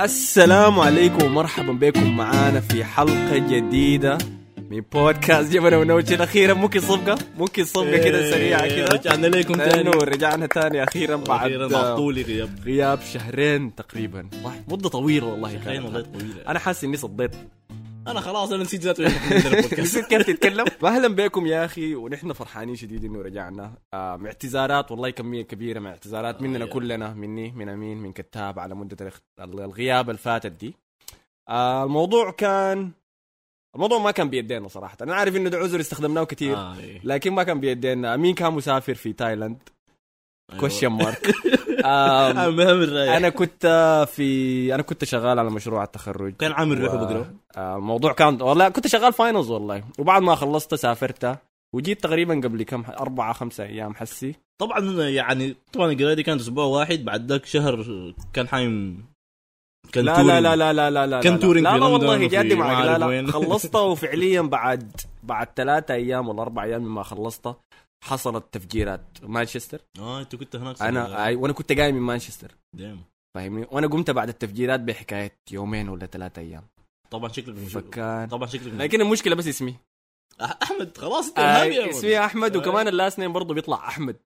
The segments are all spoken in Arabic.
السلام عليكم ومرحبا بكم معانا في حلقة جديدة من بودكاست. جبل ونوتشن أخيرا؟ ممكن صفقة ممكن صفقة كده سريعة كده. إيه، رجعنا لكم تاني. لأنه رجعنا تاني أخيرا بعد أخيراً بعد طول غياب. غياب شهرين تقريبا. مدة طويلة والله شهرين والله طويلة. أنا حاسس إني صديت. أنا خلاص أنا نسيت ذاته. نسيت كيف تتكلم فاهلا بكم يا أخي ونحن فرحانين شديد إنه رجعنا آه مع اعتذارات والله كمية كبيرة مع اعتذارات مننا يا. كلنا مني من أمين من كتاب على مدة الغياب الفاتت دي آه الموضوع كان الموضوع ما كان بيدينا صراحة أنا عارف إنه ده عذر استخدمناه كثير آه، إيه. لكن ما كان بيدينا أمين كان مسافر في تايلاند. question mark آه، آم، المهم الرايح أنا كنت آه، في أنا كنت شغال على مشروع التخرج. كان عامل روحه بقرأ؟ آه، الموضوع كان والله كنت شغال finals والله. وبعد ما خلصت سافرت وجيت تقريبا قبل كم أربعة خمسة أيام حسي. طبعا يعني طبعا القرايه دي كانت أسبوع واحد بعد ذاك شهر كان حايم كان لا. لا لا لا لا لا لا كان لا. لا في لا والله جادي وفي معك. لا لا. خلصته وفعليا بعد بعد ثلاثة أيام ولا أربع أيام مما خلصته. حصلت تفجيرات مانشستر. آه أنت كنت هناك أنا أي وأنا كنت جاي من مانشستر. دايم. فاهمني؟ وأنا قمت بعد التفجيرات بحكاية يومين ولا ثلاثة أيام. طبعا شكلك فكان طبعا شكلك لكن المشكلة بس اسمي. أحمد خلاص أنت آه. اسمي أحمد آه. وكمان ال last name برضه بيطلع أحمد.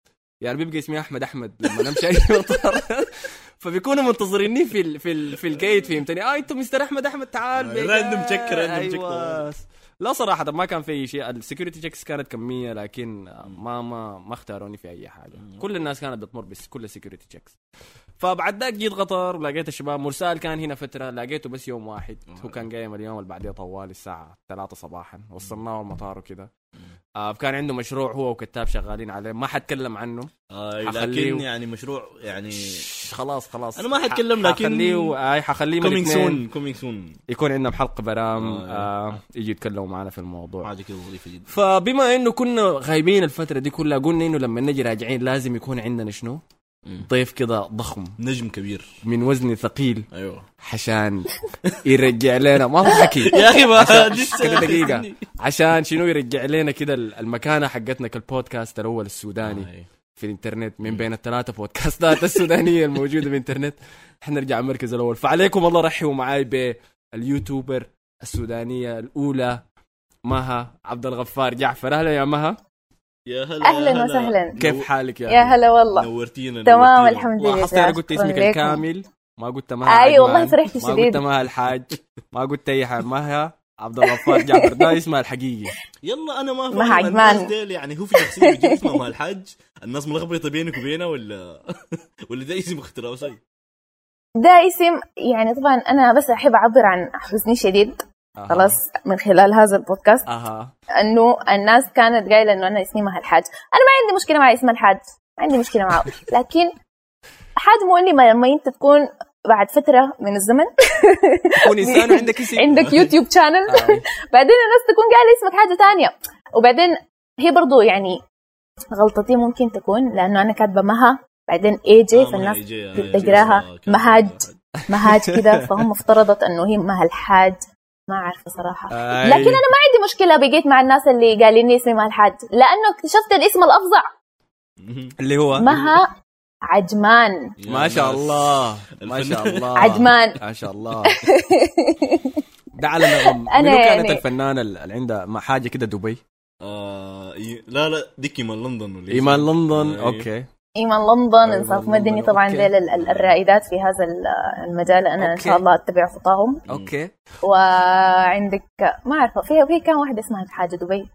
يعني بيبقى اسمي أحمد أحمد لما نمشي اي مطار. فبيكونوا منتظريني في ال في ال في ال gate فهمتني؟ آه انت مستر أحمد أحمد تعال. random check، random أيوه لا صراحة ما كان في أي شيء. ال security checks كانت كمية لكن ما ما ما اختاروني في أي حاجة. كل الناس كانت بتمر بس كل ال security checks فبعد ذاك جيت قطر ولقيت الشباب مرسال كان هنا فترة لقيته بس يوم واحد. هو كان قايم اليوم اللي بعديه طوال الساعة 3 صباحا. وصلناه المطار وكده آه كان عنده مشروع هو وكتاب شغالين عليه. ما حتكلم عنه. آه لكن يعني مشروع يعني خلاص خلاص. أنا ما حتكلم، لكن- حخليه اي حخليه من coming. soon coming soon يكون عندنا حلقه برام. آه، آه يجي يتكلموا معنا في الموضوع. حاجة كده ظريفه جدا. فبما إنه كنا غايبين الفترة دي كلها قلنا إنه لما نجي راجعين لازم يكون عندنا شنو. ضيف كده ضخم. نجم كبير. من وزن ثقيل. أيوه. عشان يرجع لنا. ما في حكي. يا أخي ما كده دقيقة. عشان شنو يرجع لنا كده المكانة حقتنا كالبودكاست الأول السوداني. آه، في الإنترنت. من بين الثلاثة بودكاستات السودانية الموجودة في الإنترنت. حنرجع المركز الأول. فعليكم الله رحبوا معاي باليوتيوبر السودانية الأولى مها عبد الغفار جعفر. أهلا يا مها. يا هلا أهلا يا هلا. وسهلا. كيف حالك يا يا هلا والله. نورتينا تمام. الحمد لله. لاحظت أنا قلت اسمك. الكامل. ما قلت مها عدنان، والله فرحت ما قلت شديد. مها الحاج. ما قلت أي حاجة. مها عبد الغفار جعفر. ده اسمها الحقيقي يلا أنا ما فاهم عجمان. الناس ديل يعني هو في شخصية اسمها مع الحاج. الناس ملخبطة بينك وبينها ولا ولا ده اسم اختراع؟ ده اسم يعني طبعا أنا بس أحب أعبر عن حزني شديد. أها. خلاص من خلال هذا البودكاست أها انه الناس كانت قايله انه أنا اسمي مها الحاج أنا ما عندي مشكله مع اسم الحاج ما عندي مشكله معه لكن حاجة مؤلمه لما انت تكون بعد فتره من الزمن تكون انسان وعندك اسم عندك YouTube channel آه. بعدين الناس تكون قايله اسمك حاجة تانية وبعدين هي برضو يعني غلطتي ممكن تكون لأنه أنا كاتبه مها بعدين AJ آه، فالناس تقراها مهاج. مهاج كده فهم افترضت انه هي مها الحاج ما عارفه صراحة. أي. لكن أنا ما عندي مشكلة بقيت مع الناس اللي قالين لي اسمي مها الحاج لأنه اكتشفت الاسم الأفظع. اللي هو؟ مها عجمان. ما شاء. الله. ما شاء الله. عجمان. ما شاء الله. ده على أنا منو كانت يعني- الفنانة اللي عندها ما حاجة كده دبي؟ آه لا لا ديك ايمان لندن ولا إيمان. لندن. آه، أوكي. إيمان لندن أيوة، إنصاف مدني طبعا ال- الرائدات في هذا ال- المجال أنا إن أوكي. شاء الله أتبع خطاهم. أوكي. وعندك ما أعرف في في كان واحدة اسمها حاجة دبي.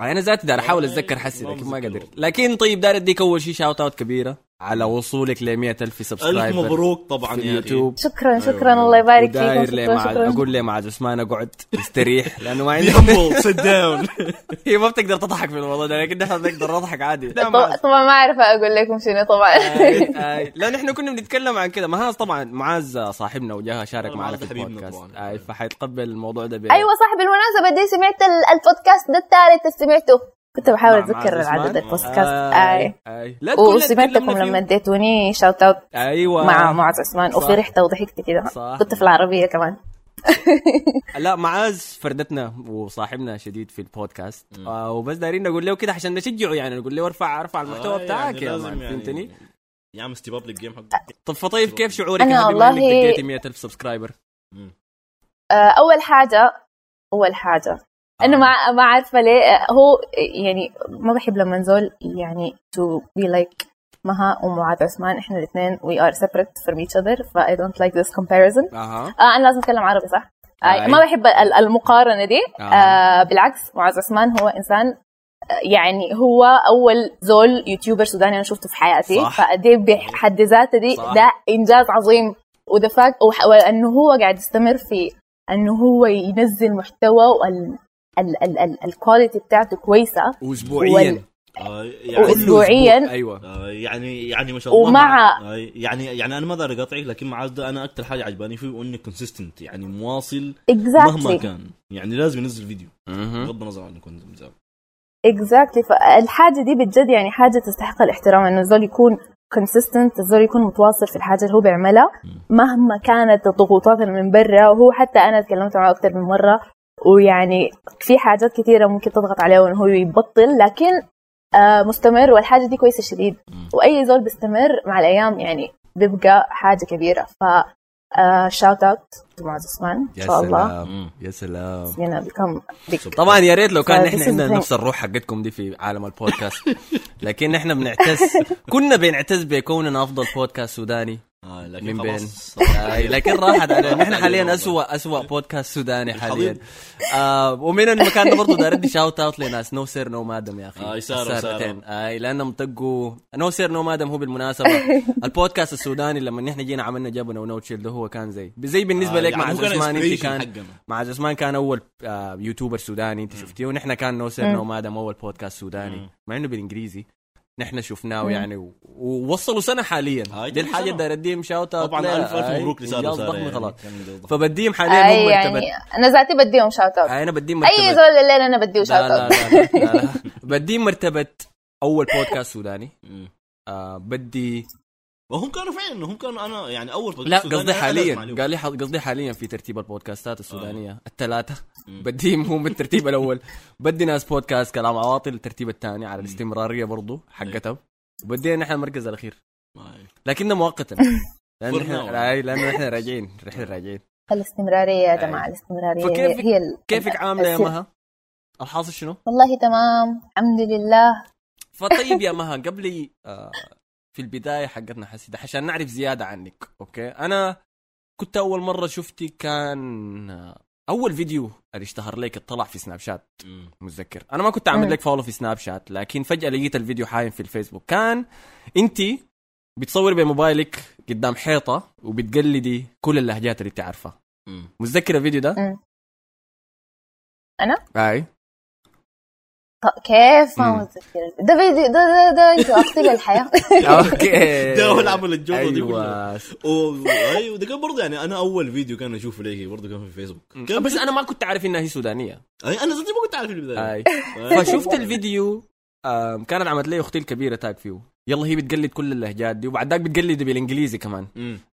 أنا ذاتي دار أحاول أتذكر حسي لكن ما. قدر لكن طيب دار أديك أول شيء شاوت اوت كبيرة. على وصولك ل 100 ألف ألف سبسكرايبر مبروك طبعا في يا أخي. اليوتيوب. شكرا شكرا. أيوة. الله يبارك وداير فيكم لي شكرا مع شكرا. أقول لي مع عثمان أقعد يستريح لأنه ما عندي سيت داون هي ما بتقدر تضحك في الموضوع ده لكن نحن نقدر نضحك عادي. طبعا ما أعرف أقول لكم شنو طبعا. لا نحن كنا بنتكلم عن كده. معاذ طبعا معاذ صاحبنا وجاها شارك معنا في البودكاست. فحيتقبل الموضوع ده أيوه صح بالمناسبه دي سمعت ال- البودكاست ده الثالث سمعته. كنت بحاول أتذكر؟ عدد البودكاست. آي. اي اي لا وسمعتكم لما. اديتوني shout out أيوه. مع معاذ عثمان. صح. وفرحت وضحكت كده. كنت في العربية كمان. لا معاذ فردتنا وصاحبنا شديد في البودكاست. آه وبس دايرين نقول له كده عشان نشجعه يعني. نقول له ارفع ارفع المحتوى آه، بتاعك يعني يا man يعني فهمتني؟ يعمل step up لل game حقه طب فطيب كيف شعورك أنا هذه بما انك والله- دقيتي 100000 subscriber. آه، أول حاجة أول حاجة. انه ما ما عارفة ليه هو يعني ما بحب لما نزول يعني to be like مها ومعاذ عثمان إحنا الاثنين we are separate from each other ف I don't like this comparison أها آه أنا لازم أتكلم عربي صح؟ آه. ما بحب ال- المقارنة دي آه. آه بالعكس معاذ عثمان هو إنسان آه، يعني هو أول زول YouTuber سوداني أنا شفته في حياتي صح. فدي بحد ذاته دي صح. ده إنجاز عظيم و the fact وأنه هو قاعد يستمر في أنه هو ينزل محتوى وال ال quality بتاعته كويسة. واسبوعيا. آه، كل يعني وأسبوعياً. أسبوع. أيوه. آه، يعني يعني ما شاء الله ومع- آه، يعني يعني أنا ما أقدر أقاطعك لكن مع ده أنا أكثر حاجة عجباني فيه إنه consistent يعني مواصل مهما exactly كان. يعني لازم ينزل فيديو. بغض النظر عن يكون مزاج exactly فالحاجة دي بجد يعني حاجة تستحق الاحترام إنه الزول يكون consistent الزول يكون متواصل في الحاجة اللي هو بيعملها مهما كانت الضغوطات اللي من برا وهو حتى أنا تكلمت معه أكثر من مرة ويعني في حاجات كثيره ممكن تضغط عليه انه هو يبطل لكن آه مستمر والحاجة دي كويسة شديد. وأي زول بيستمر مع الأيام يعني بيبقى حاجة كبيرة. ف shout out معاذ عثمان إن يا شاء الله. سلام. يا سلام. Become big. طبعا يا ريت لو كان نحن هسه عندنا نفس الروح حقتكم دي في عالم البودكاست. لكن نحن بنعتز. كنا بنعتز بكوننا أفضل بودكاست سوداني. آه لكن من بين. آه لكن راحت علينا. نحن حاليا اسوء اسوء بودكاست سوداني حاليا. آه ومن المكان ده برضه داير ادي شاوت اوت لناس. نو سير نو مادم يا أخي. آه، يساروا، السارتين. آه لأنهم طقوا. نو سير نو مادم هو بالمناسبة. البودكاست السوداني لما نحن جينا عملنا جابنا ونو تشيل ده هو كان زي. زي بالنسبة آه، لك يعني مع عثمان. أنت كان. مع عثمان كان أول آه YouTuber سوداني. أنت شفتيه؟ ونحن كان No Sir No Madam اول بودكاست سوداني. مع إنه بالإنجليزي. نحن شفناه مم. يعني ووصلوا سنة حاليا دي الحاجة. اللي داير اديهم shout out طبعا. ألف ألف هاي مبروك لساره إنجاز ساره ضخم يعني. خلاص. فبديهم حاليا هم يعني مرتبه أنا ذاتي بديهم shout out هاي أنا بديهم أي زول الليلة أنا بديه شاوت اوت لا, لا, لا, لا. بديهم مرتبه أول بودكاست سوداني. آه بدي وهم كانوا فعلا هم كانوا أنا يعني أول لا سوداني قصدي حاليا. قال لي قصدي حاليا في ترتيب البودكاستات السودانية الثلاثة مم. بديهم هم بالترتيب الأول بدي ناس بودكاست كلام عواطل الترتيب الثاني على الاستمرارية برضو حقتها وبدينا نحن المركز الأخير آه. لكنه مؤقتا لأن For نحن now. لا، لأنه نحن راجعين راجعين الاستمرارية يا أي. جماعة الاستمرارية فكيف- هي, ال... كيفك عاملة يا. مها؟ الحاصل شنو؟ والله تمام الحمد لله فطيب يا مها قبل آه في البداية حقتنا حسيده عشان نعرف زيادة عنك أوكي أنا كنت أول مرة شفتي كان أول فيديو اللي اشتهر لك طلع في سناب شات. متذكر أنا ما كنت أعمل. لك follow في سناب شات لكن فجأة لقيت الفيديو حايم في الفيسبوك كان أنت بتصوري بموبايلك قدام حيطة وبتقلدي كل اللهجات اللي مم. متذكر الفيديو ده مم. أنا؟ أي كيف؟ ما. متذكر ده فيديو ده ده ده أنتوا اقتل الحياة. أوكي. ده هو اللي عمل الجوله دي أيوه. كلها. أيوه ده كان برضه يعني أنا أول فيديو كان أشوفه ليه برضه كان في فيسبوك كان بس أنا ما كنت عارف إنها هي سودانية. أنا ذاتي ما كنت عارف في البدايه. فشفت الفيديو كانت عملت لي أختي الكبيرة tag فيه. يلا هي بتقلد كل اللهجات دي وبعد ذاك بتقلد بالإنجليزي كمان.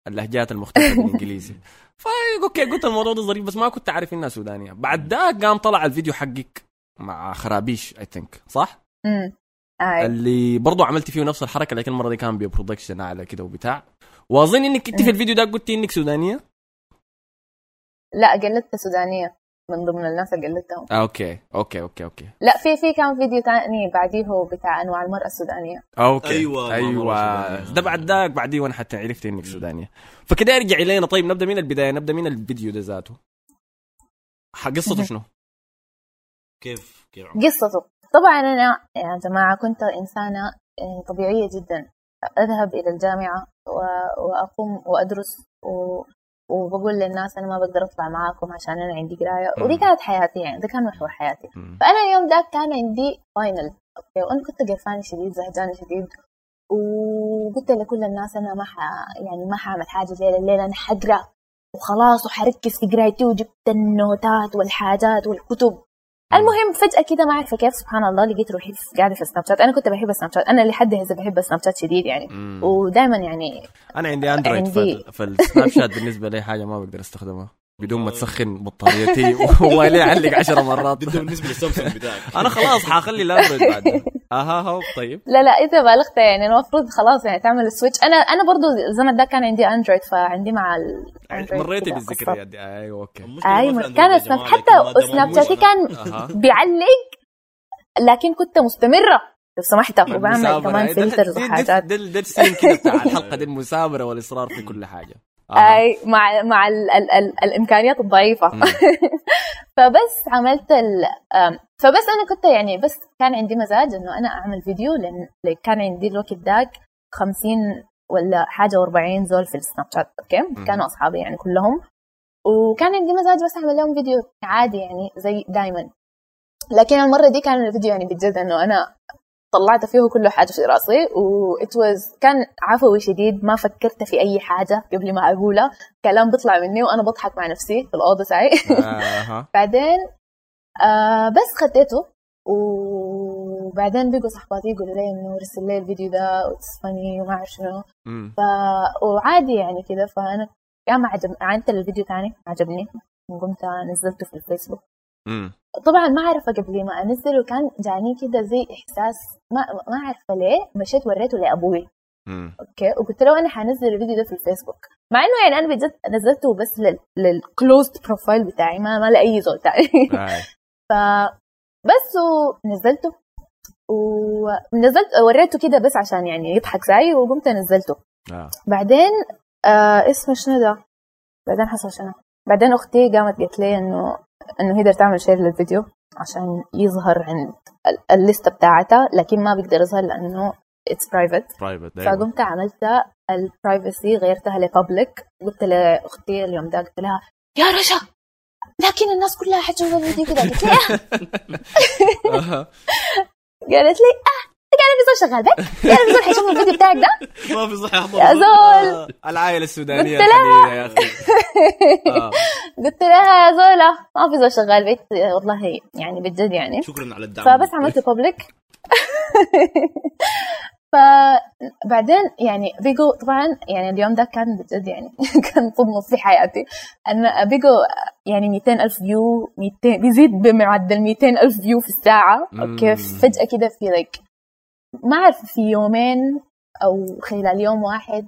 اللهجات المختلفة بالإنجليزي. فا أوكي قلت الموضوع ده ظريف بس ما كنت عارف إنها سودانية. بعد ذاك قام طلع الفيديو حقك. مع خرابيش I think صح؟ امم اي اللي برضو عملت فيه نفس الحركة لكن المرة دي كان ب production أعلى كده وبتاع. واظن إنك أنت في الفيديو ده قلتي إنك سودانية؟ لا قلدت سودانية من ضمن الناس اللي قلدتهم. آه أوكي. أوكي أوكي أوكي. لا في في كان فيديو ثاني بعديه بتاع أنواع المرأة السودانية. أوكي. أيوه سودانية. ده بعد ذاك بعديه وأنا حتى عرفت إنك سودانية. فكده ارجع إلينا. طيب نبدأ من البداية نبدأ من الفيديو ده ذاته. قصته شنو؟ كيف كيف قصته. طبعا أنا يا جماعة كنت إنسانة آه، طبيعية جدا. أذهب إلى الجامعة وأقوم وأدرس و... وبقول للناس أنا ما بقدر أطلع معاكم عشان أنا عندي قراية. ودي. كانت حياتي يعني ده كان محور حياتي. فأنا اليوم ذاك كان عندي final أوكي؟ وأنا كنت قرفانة شديد زهقانه شديد. وقلت لكل الناس أنا ما ح... يعني ما حاعمل حاجة الليلة الليلة أنا حقرأ. وخلاص وحركز في قرايتي وجبت النوتات والحاجات والكتب. المهم فجأة كده ما أعرف كيف سبحان الله لقيت روحي في- قاعدة في سناب شات أنا كنت بحب سناب شات أنا لحد هسه بحب سناب شات شديد يعني. ودائما يعني أنا عندي اندرويد عندي- فالسناب شات بالنسبة لي حاجة ما بقدر أستخدمها. بدون ما تسخن بطاريتي والي اعلق 10 مرات. ده بالنسبة للسامسونج بتاعك أنا خلاص حاخلي الأندرويد بعد. أها هو طيب. لا لا انت بالغت يعني المفروض خلاص يعني تعمل ال switch. أنا أنا برضو الزمن ده كان عندي أندرويد فعندي مع الاندرويد مريتي بالذكريات دي أيوه أوكي. المشكلة اي ما في كان سناب حتى سناب شاتي. كان بيعلق لكن كنت مستمرة. لو سمحت وبعمل. كمان أي ده- filters وحاجات. ده السين كده بتاع الحلقة دي المثابره والإصرار في كل حاجة. أي مع مع ال ال ال الإمكانيات الضعيفة. فبس عملت ال فبس أنا كنت يعني بس كان عندي مزاج إنه أنا أعمل فيديو لأن كان عندي الوقت داك 50 ولا حاجة و40 زول في السناب شات أوكي؟ كانوا أصحابي يعني كلهم. وكان عندي مزاج بس أعمل لهم فيديو عادي يعني زي دايما. لكن المرة دي كان الفيديو يعني بجد إنه أنا طلعت فيه كل حاجة في راسي و it was كان عفوي شديد ما فكرت في أي حاجة قبل ما أقولها. كلام بيطلع مني وأنا بضحك مع نفسي في الأوضة تاعي بعدين آه بس خديته وبعدين بقوا صحباتي يقولوا لي إنه ارسل لي الفيديو ده واتس فاني وما أعرف شنو. ف... وعادي يعني كذا فأنا يا ما عجب عدت الفيديو تاني عجبني. وقمت نزلته في الفيسبوك. مم. طبعا ما اعرف قبل ما انزله كان جاني كده زي إحساس ما ما عارفه ليه مشيت وريته لأبوي مم. أوكي وقلت له أنا حنزل الفيديو ده في الفيسبوك مع إنه يعني أنا بجد نزلته بس لل... لل closed profile بتاعي ما ما لأي زول تاني. ف بس ونزلته ونزلت وريته كده بس عشان يعني يضحك زي وقمت نزلته آه. بعدين آه اسمه شنو ده بعدين حصل شنو بعدين أختي قامت قالت لي إنه إنه هي تعمل share للفيديو عشان يظهر عند ال- ال list بتاعتها لكن ما بيقدر يظهر لأنه it's private private. فقمت عملت ال privacy غيرتها ل public قلت لأختي اليوم ده قلت لها يا رشا لكن الناس كلها حتشوف الفيديو كده قلت لها. قالت لي آه انت قاعد في زول شغال بك قاعد في زول حيشوف الفيديو بتاعك ده. ما في صحة يحضر يا زول. العائلة السودانية قلت لها. يا أخي. آه. قلت لها يا زولا ما في زول شغال بيت. والله يعني بجد يعني. شكرا على الدعم. فبس عملت بابليك فبعدين يعني بيجو طبعا يعني اليوم ده كان بجد يعني كان صدمة في حياتي. أن بيجو يعني 200 ألف view 200 بيزيد بمعدل 200 ألف view في الساعة. مم. okay فجأة كده في like ما أعرف في يومين أو خلال يوم واحد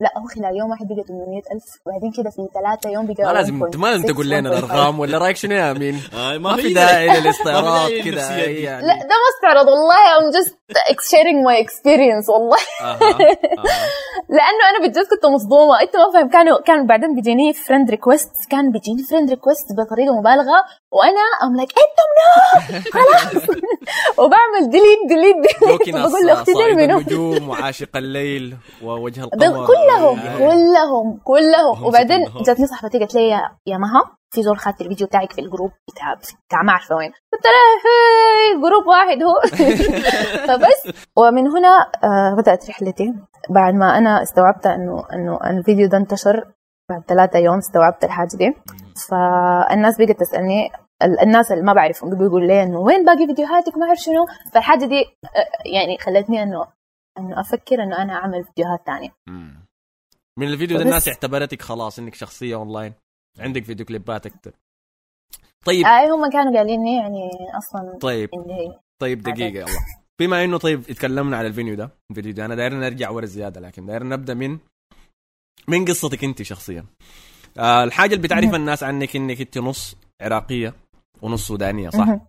لا هو خلال يوم واحد بقى 800 ألف وبعدين كده في ثلاثة يوم بقى ما لازم 1.6 ما لازم تقول لنا 1.5. الأرقام ولا رايك شنو يا أمين؟ آه ما في داعي للاستعراض كده. يعني لا ده ما استعرض والله I'm just sharing my experience والله. لأنه أنا بجد كنت مصدومة إنت ما فاهم كانوا كان بعدين بيجيني friend request كان بيجيني friend request بطريقة مبالغة وأنا I'm like أنتم no خلاص. وبعمل delete delete delete بقول لأختي دي صائد منو النجوم وعاشق الليل ووجه القمر. كلهم. كلهم كلهم. هم وبعدين. جاتني صاحبتي قالت لي يا يا مها في زول خدت الفيديو بتاعك في ال group بتاع بتاع ما عارفه وين. قلت لها group واحد هو. فبس. ومن هنا آه بدأت رحلتي. بعد ما أنا استوعبت انه إنه الفيديو ده انتشر بعد ثلاثة يوم استوعبت الحاجة دي. فالناس بقت تسألني ال- الناس اللي ما بعرفهم بيقولوا لي إنه وين باقي فيديوهاتك؟ ما أعرف شنو. فالحاجة دي آه، يعني خلتني إنه إنه أفكر إنه أنا أعمل فيديوهات مم. من الفيديو ده الناس اعتبرتك خلاص إنك شخصية اونلاين عندك فيديو كليبات أكثر طيب اي هم كانوا قايلين لي يعني أصلا طيب. إني طيب دقيقة يلا. بما إنه طيب اتكلمنا على الفيديو ده الفيديو ده أنا داير نرجع ورا زيادة لكن داير نبدأ من من قصتك أنت شخصيا. آه الحاجة اللي بتعرف. الناس عنك إنك أنت نص عراقية. ونص سودانية صح؟ مهم.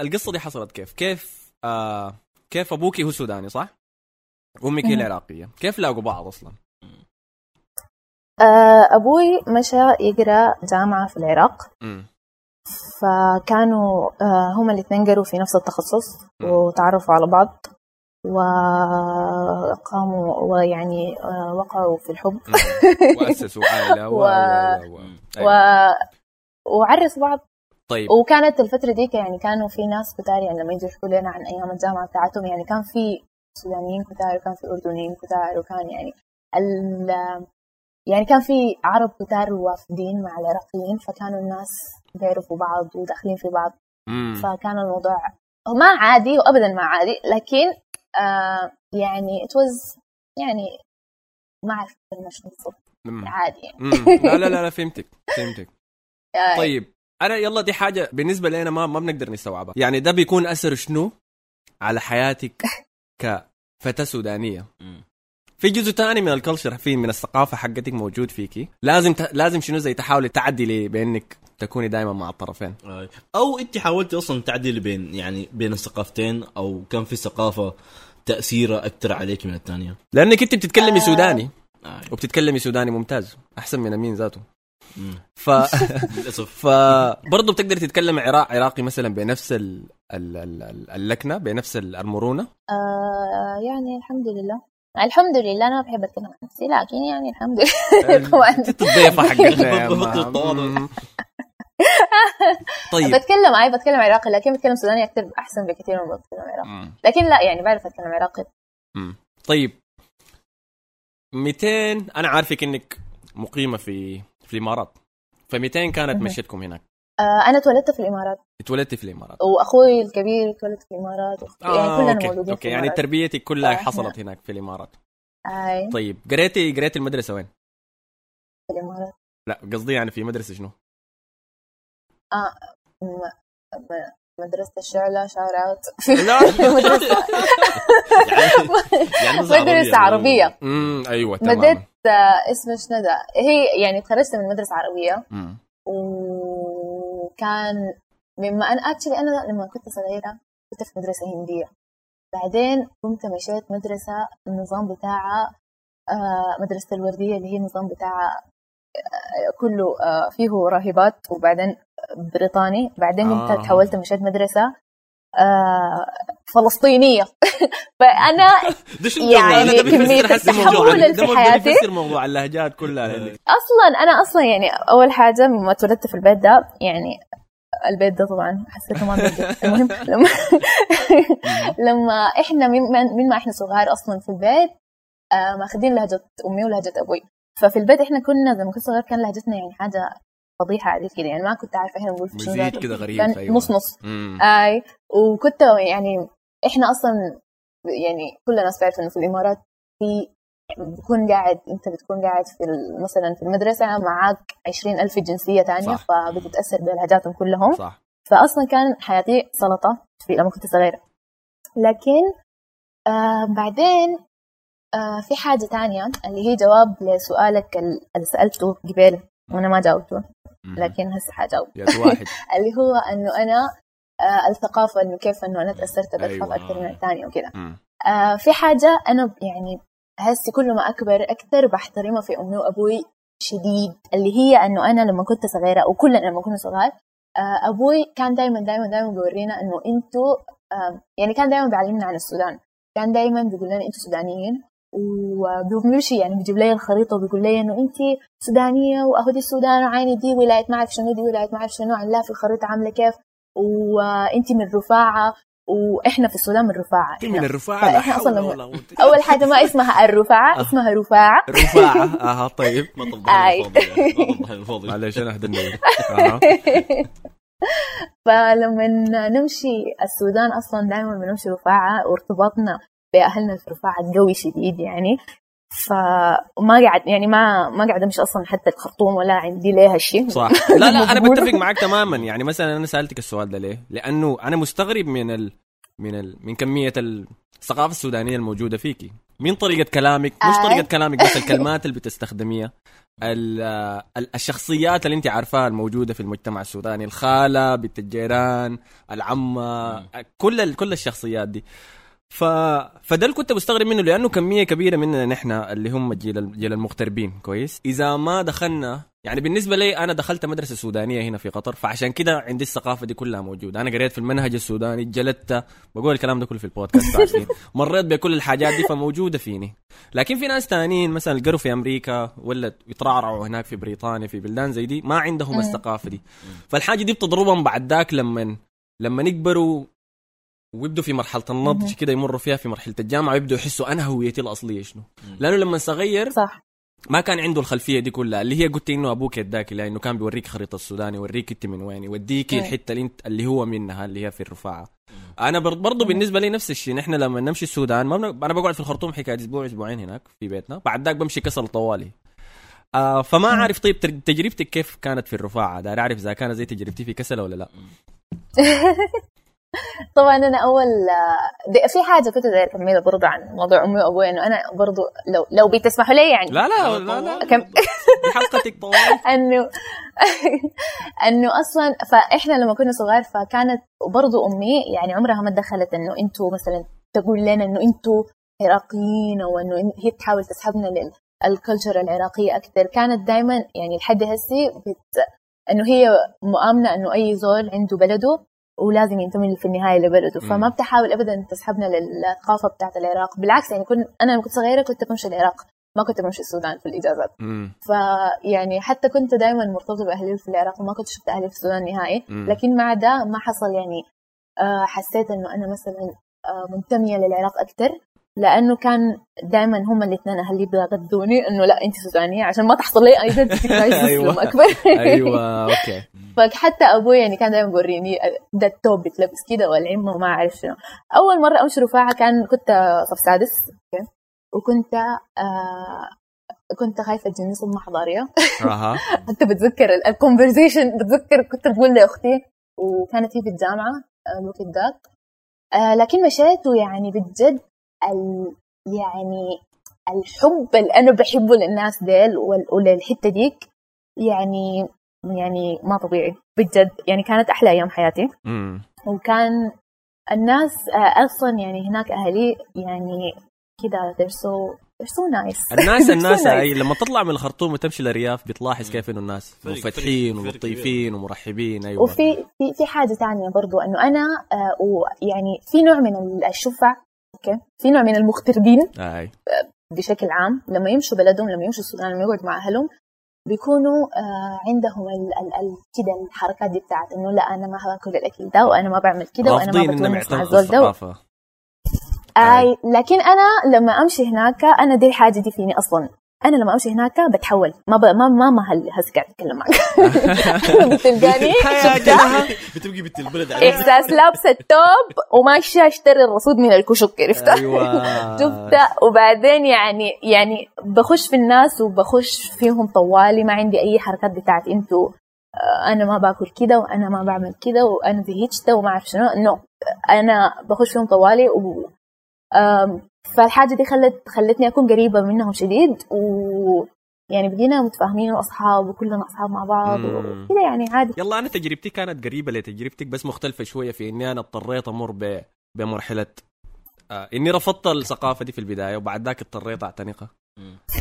القصة دي حصلت كيف؟ كيف آه كيف أبوكي هو سوداني صح؟ أمك هي. العراقية. كيف لاقوا بعض أصلا؟ آه، أبوي مشى يقرأ جامعة في العراق. امم فكانوا آه، هم الاثنين قروا في نفس التخصص مم. وتعرفوا على بعض. وقاموا ويعني آه، وقعوا في الحب. وأسسوا عائلة و... و- و... و... و... وعرسوا بعض طيب وكانت الفترة ديك يعني كانوا في ناس كتار يعني لما يجوا يحكوا لنا عن أيام الجامعة بتاعتهم يعني كان في سودانيين كتار وكان في أردنيين كتار وكان يعني ال يعني كان في عرب كتار وافدين مع العراقيين فكانوا الناس بيعرفوا بعض وداخلين في بعض مم. فكان الموضوع ما عادي وأبدا ما عادي لكن آه يعني was يعني ما بالضبط مم. عادي يعني. لا لا لا فهمتك فهمتك طيب أنا يلا دي حاجة بالنسبة لنا ما ما بنقدر نستوعبها. يعني ده بيكون أثر شنو؟ على حياتك كفتاة سودانية. في جزء تاني من الكلتشر في من الثقافة حقتك موجود فيكي. لازم ت... لازم شنو زي تحاولي تعدلي بأنك تكوني دائما مع الطرفين. آه. أو أنت حاولتي أصلا تعدلي بين يعني بين الثقافتين أو كان في ثقافة تأثيرها أكثر عليك من الثانية لأنك أنت بتتكلمي آه. سوداني. آه. وبتتكلمي سوداني ممتاز أحسن من أمين ذاته. ف للأسف. فبرضه بتقدر تتكلم عراق عراقي مثلا بنفس ال... ال... ال... اللكنة بنفس المرونة؟ آه يعني الحمد لله. الحمد لله أنا بحب أتكلم عن نفسي لكن يعني الحمد لله. انت الضيفه حقتنا. طيب. بتكلم أي بتكلم عراقي لكن بتكلم سوداني أكثر أحسن بكثير من بتكلم عراقي. لكن لا يعني بعرف أتكلم عراقي. طيب. 200 أنا عارفك إنك مقيمة في في الإمارات. ف 200 كانت. مشيتكم هناك. آه أنا اتولدت في الإمارات. اتولدتي في الإمارات. وأخوي الكبير اتولد في الإمارات وأختي- يعني كلنا okay مولودين okay في يعني الإمارات. تربيتك كلها فإحنا- حصلت هناك في الإمارات. أي. طيب قريتي قريتي المدرسة وين؟ في الإمارات. لا قصدي يعني في مدرسة شنو؟ م- م- مدرسة الشعلة shout out لا. مدرسة. يعني يعني مدرسة عربية. امم أيوه تمام. آه، اسمه شنو ده هي يعني تخرجت من مدرسة عربية. مم. وكان مما أنا اكشلي أنا لما كنت صغيرة كنت في مدرسة هندية. بعدين قمت مشيت مدرسة النظام بتاعها آه، مدرسة الوردية اللي هي النظام بتاعها آه، كله آه، فيه راهبات وبعدين بريطاني. بعدين قمت آه. تحولت مشيت مدرسة. فلسطينية. فأنا يعني حسي التحول في حياتي. موضوع اللهجات كلها أصلا أنا أصلا يعني أول حاجة لما اتولدت في البيت ده يعني البيت ده طبعا حسيته ما المهم لما لما إحنا من, ما إحنا صغار أصلا في البيت آه ماخذين لهجة أمي ولهجة أبوي. ففي البيت إحنا كنا لما كنت صغار كان لهجتنا يعني حاجة فضيحة عادي كده يعني ما كنت عارفة إحنا نقول في شنو ذاته. كده غريب كان أيوة. نص نص مم. أي وكنت يعني إحنا أصلا يعني كل الناس بتعرف إنه في الإمارات في بتكون قاعد أنت بتكون قاعد في مثلا في المدرسة معاك عشرين ألف جنسية تانية صح. فبتتأثر بلهجاتهم كلهم صح فاصلا كان حياتي سلطة في لما كنت صغيرة لكن آه بعدين آه في حاجة تانية اللي هي جواب لسؤالك ال- اللي سألته قبل وأنا ما جاوبته. لكن هسه حجاوب واحد. اللي هو إنه أنا آه الثقافة إنه كيف إنه أنا تأثرت بالثقافه أيوة. أكثر من الثانية وكذا. آه في حاجة أنا يعني هسي كل ما أكبر أكثر بحترمها في أمي وأبوي شديد اللي هي إنه أنا لما كنت صغيرة وكلنا لما كنا صغار آه أبوي كان دائما دائما دائما بيورينا إنه أنتوا آه يعني كان دائما بيعلمنا عن السودان. كان دائما بيقول لنا أنتوا سودانيين. وبيمشي يعني بيجيب لي الخريطة وبيقول لي إنه انت سودانية واهو دي السودان وعيني دي ولاية ما أعرف شنو دي ولاية ما أعرف شنو عاملاها في الخريطة عاملة كيف وانت من رفاعة وإحنا في السودان من رفاعة من الرفاعة؟ لا فإحنا حول أصلاً ولا لما-. أول حاجة ما اسمها الرفاعة اسمها رفاعة. رفاعة؟ أها طيب. ما تفضح آي. الفاضي معلش أنا أهدى النور. فلما نمشي السودان أصلا دائما بنمشي رفاعة وارتباطنا بأهلنا في رفاعه قوي شديد يعني فما قاعد يعني ما ما قاعد امشي أصلا حتى الخرطوم ولا عندي ليها شيء صح لا لا أنا. بتفق معك تماما يعني مثلا أنا سألتك السؤال ده ليه؟ لأنه أنا مستغرب من ال... من ال... من كمية الثقافة السودانية الموجودة فيكي من طريقة كلامك مش آه. طريقه كلامك بس الكلمات اللي بتستخدميها ال... ال- الشخصيات اللي أنت عارفاها الموجودة في المجتمع السوداني الخالة بنت الجيران العمة كل ال... كل الشخصيات دي ف... فده اللي كنت بستغرب منه لأنه كميه كبيرة مننا نحن اللي هم جيل جيل المغتربين كويس؟ إذا ما دخلنا يعني بالنسبة لي أنا دخلت مدرسة سودانية هنا في قطر فعشان كده عندي الثقافة دي كلها موجودة. أنا قريت في المنهج السوداني جلدت بقول الكلام ده كله في البودكاست عارفين مريت بكل الحاجات دي فموجودة فيني. لكن في ناس تانيين مثلا قروا في أمريكا ولا يترعرعوا هناك في بريطانيا في بلدان زي دي ما عندهم. الثقافة دي. فالحاجة دي بتضربهم بعد ذاك لما لما يكبروا ويبدوا في مرحلة النضج. كده يمروا فيها في مرحلة الجامعة ويبدوا يحسوا أنا هويتي الأصلية شنو. لأنه لما صغير صح. ما كان عنده الخلفية دي كلها اللي هي قلت إنه أبوك يداك لأنه كان بيوريك خريطة السودان يوريك أنت من وين يوديك مم. الحتة اللي انت اللي هو منها اللي هي في الرفاعة. أنا بر- برضو بالنسبة لي نفس الشيء نحن لما نمشي السودان ما بن... أنا بقعد في الخرطوم حكاية أسبوع أسبوعين هناك في بيتنا. بعد ذاك بمشي كسل طوالي. آه فما عارف طيب تجربتك كيف كانت في الرفاعة؟ داير أعرف إذا كانت زي تجربتي في كسله ولا لا. طبعا أنا أول دي في حاجة كنت داير أكملها برضه عن موضوع أمي وأبوي إنه أنا برضه لو لو بتسمحوا لي يعني. لا لا لا لا كم؟ دي حلقتك طوال. إنه إنه أصلا فإحنا لما كنا صغار فكانت برضو أمي يعني عمرها ما دخلت إنه أنتوا مثلا تقول لنا إنه أنتوا عراقيين أو إنه هي تحاول تسحبنا للكلتشر العراقية أكثر كانت دائما يعني لحد هسي بت إنه هي مؤمنه إنه أي زول عنده بلده ولازم ينتمي في النهاية لبلده. فما بتحاول ابدا تسحبنا للثقافة بتاعت العراق بالعكس يعني كنت أنا لما كنت صغيرة كنت بمشي العراق ما كنت بمشي السودان في الإجازات. فيعني حتى كنت دائما مرتبطة بأهلي في العراق وما كنت شفت أهلي في السودان نهائي. لكن مع ده ما حصل يعني آه، حسيت إنه أنا مثلا آه، منتمية للعراق أكثر لأنه كان دائما هم الإثنين أهلي بيغذوني إنه لا أنت سودانيه عشان ما تحصل لي أيوة. لما أكبر. أيوه okay. فحتى أبوي يعني كان دائما بيوريني ده التوب بتلبس كده والعمه وما أعرف شنو. أول مرة أمشي رفاعة كان كنت صف سادس okay. وكنت آه كنت خايفة تجيني صدمة حضارية. أها. حتى بتذكر ال conversation بتذكر كنت بقول لأختي وكانت هي في الجامعة آه، الوقت ذاك آه لكن مشيت ويعني بجد ال يعني الحب اللي أنا بحبه للناس ديل وللحتة ديك يعني يعني ما طبيعي بجد. يعني كانت أحلى أيام حياتي. مم. وكان الناس آه، أصلا يعني هناك أهلي يعني كده they're so they're so nice. الناس They're so الناس nice. أي لما تطلع من الخرطوم وتمشي للرياف بتلاحظ كيف إنه الناس منفتحين فرق ولطيفين ومرحبين. أيوه. وفي في في حاجة تانية برضو إنه أنا آه ويعني في نوع من الشفع okay. في نوع من المغتربين اي بشكل عام لما يمشوا بلدهم لما يمشوا السودان لما يقعدوا مع أهلهم بيكونوا آه عندهم ال ال ال كده الحركات دي بتاعت إنه لا أنا ما هاكل الأكل ده وأنا ما بعمل كده وأنا ما بتونس مع الزول ده. أي لكن أنا لما أمشي هناك أنا دي الحاجة دي فيني أصلا. أنا لما أمشي هناك بتحول. ما ب... ما ما ما هل- هسه قاعد أتكلم معك. بتلقاني؟ بتبقي بنت البلد عليك. إحساس لابسة التوب وماشية أشتري الرصيد من الكشك عرفتها؟ أيوه. شفتها؟ وبعدين يعني يعني بخش في الناس وبخش فيهم طوالي ما عندي أي حركات بتاعت أنتوا آه، أنا ما باكل كده وأنا ما بعمل كده وأنا زهقت وما أعرف شنو. no أنا بخش فيهم طوالي و فالحاجة دي خلت خلتني أكون قريبة منهم شديد و يعني بقينا متفاهمين واصحاب وكلنا أصحاب مع بعض. وكده يعني عادي. يلا أنا تجربتي كانت قريبة لتجربتك بس مختلفة شوية في إني أنا اضطريت أمر ب... بمرحلة آه إني رفضت الثقافة دي في البداية وبعد ذاك اضطريت أعتنقها.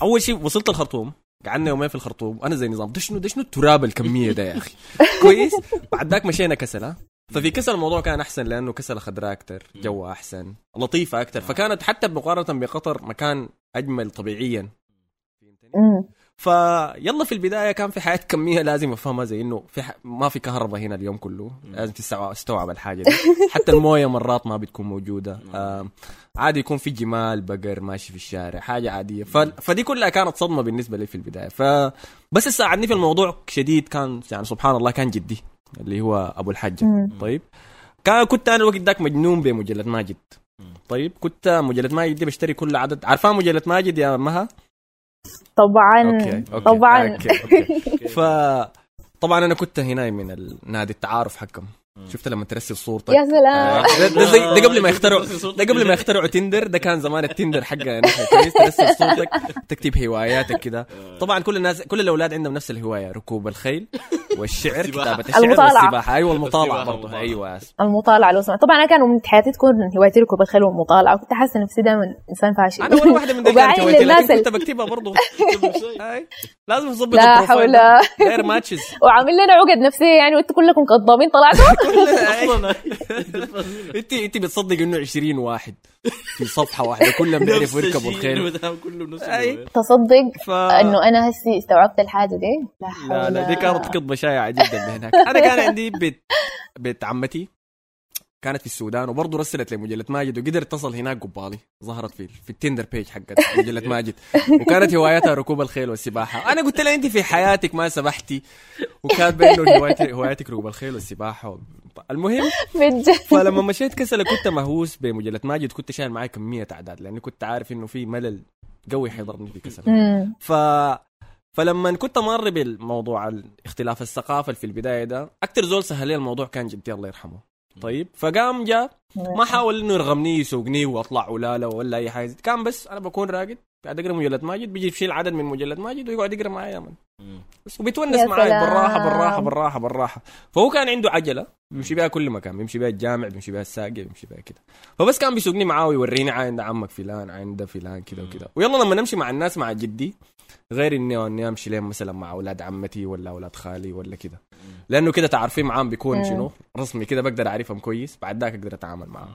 أول شيء وصلت الخرطوم قعدنا يومين في الخرطوم أنا زي نظام ده شنو ده شنو التراب الكمية ده يا أخي؟ كويس. بعد ذاك مشينا كسلة. ففي كسل الموضوع كان أحسن لأنه كسل خضراء أكثر جوها أحسن لطيفة أكثر فكانت حتى مقارنة بقطر مكان أجمل طبيعيا. فيلا في البداية كان في حياة كمية لازم أفهمها زي إنه في ح... ما في كهرباء هنا اليوم كله. لازم تستوعب الحاجة دي. حتى الموية مرات ما بتكون موجودة. عادي يكون في جمال بقر ماشي في الشارع حاجة عادية. ف... فدي كلها كانت صدمة بالنسبة لي في البداية. ف بس اللي ساعدني في الموضوع شديد كان يعني سبحان الله كان جدي. اللي هو أبو الحجة. مم. طيب. كان كنت أنا الوقت ذاك مجنون بمجله ماجد. طيب. كنت مجلة ماجد دي بشتري كل عدد. عارفان مجلة ماجد يا مها؟ طبعا. أوكي أوكي. طبعا. okay okay. ف طبعا أنا كنت هنا من النادي التعارف حقهم. شفت لما ترسل صورتك؟ يا سلام. ده, ده, ده قبل ما يخترعوا ده قبل ما يخترعوا Tinder ده كان زمان ال Tinder نحن كويس ترسل صورتك تكتب هواياتك كده. طبعا كل الناس كل الأولاد عندهم نفس الهواية ركوب الخيل والشعر. كتابة الشعر المطالعة. والسباحة. أيوه المطالعة برضه. أيوه المطالعة لو سمحت. طبعا أنا كان من حياتي تكون هوايتي ركوب الخيل والمطالعة. وكنت حاسة نفسي دائما إنسان فاشل. أنا ولا واحدة من وبعين هوايتي لكن كنت بكتبها برضه. لازم نظبط لا حول. غير ماتشز وعامل لنا عقد نفسية يعني وأنتم كلكم كذابين طلعتوا. أصلا. انت انت بتصدق إنه 20 واحد في صفحة واحدة كلهم بيعرفوا يركبوا الخيل. تصدق ف إنه أنا هسي استوعبت الحاجة دي؟ لا حول لا لا دي كانت قطبه شائعة جدا هناك. أنا كان عندي بيت بيت عمتي. كانت في السودان وبرضه رسلت لمجله ماجد وقدرت تصل هناك قبالي. ظهرت في في التندر بيج حقت مجلة ماجد. وكانت هوايتها ركوب الخيل والسباحة. أنا قلت لها أنت في حياتك ما سبحتي. وكاتبه إنه هوايتك هوايتك ركوب الخيل والسباحة. المهم فلما مشيت كسلة كنت مهووس بمجلة ماجد. كنت شايل معي كمية أعداد لأني كنت عارف إنه في ملل قوي حيضربني في كسلة. ف فلما كنت مر بالموضوع اختلاف الثقافة في البداية ده أكثر زول سهل لي الموضوع كان جدي الله يرحمه. طيب فقام جاء ما حاول إنه يرغمني يسوقني وأطلع ولاله ولا أي حاجة. كان بس أنا بكون راقد قاعد اقرا مجلد ماجد بيجي يشيل عدد من مجلد ماجد ويقعد يقرأ معي يا من. بس وبيتونس يا معي سلام. بالراحة بالراحة بالراحة بالراحة. فهو كان عنده عجلة بيمشي بها كل مكان بيمشي بها الجامع بيمشي بها الساقية بيمشي بها كده. فبس كان بيسوقني معاه ويوريني عند عمك فلان عند فلان كده وكده. ويلا لما نمشي مع الناس مع جدي غير إني أني أمشي لين مثلا مع أولاد عمتي ولا أولاد خالي ولا كده. لأنه كده تعرفين معاهم بيكون مم. شنو؟ رسمي كده بقدر أعرفهم كويس بعد ذاك أقدر أتعامل معاهم.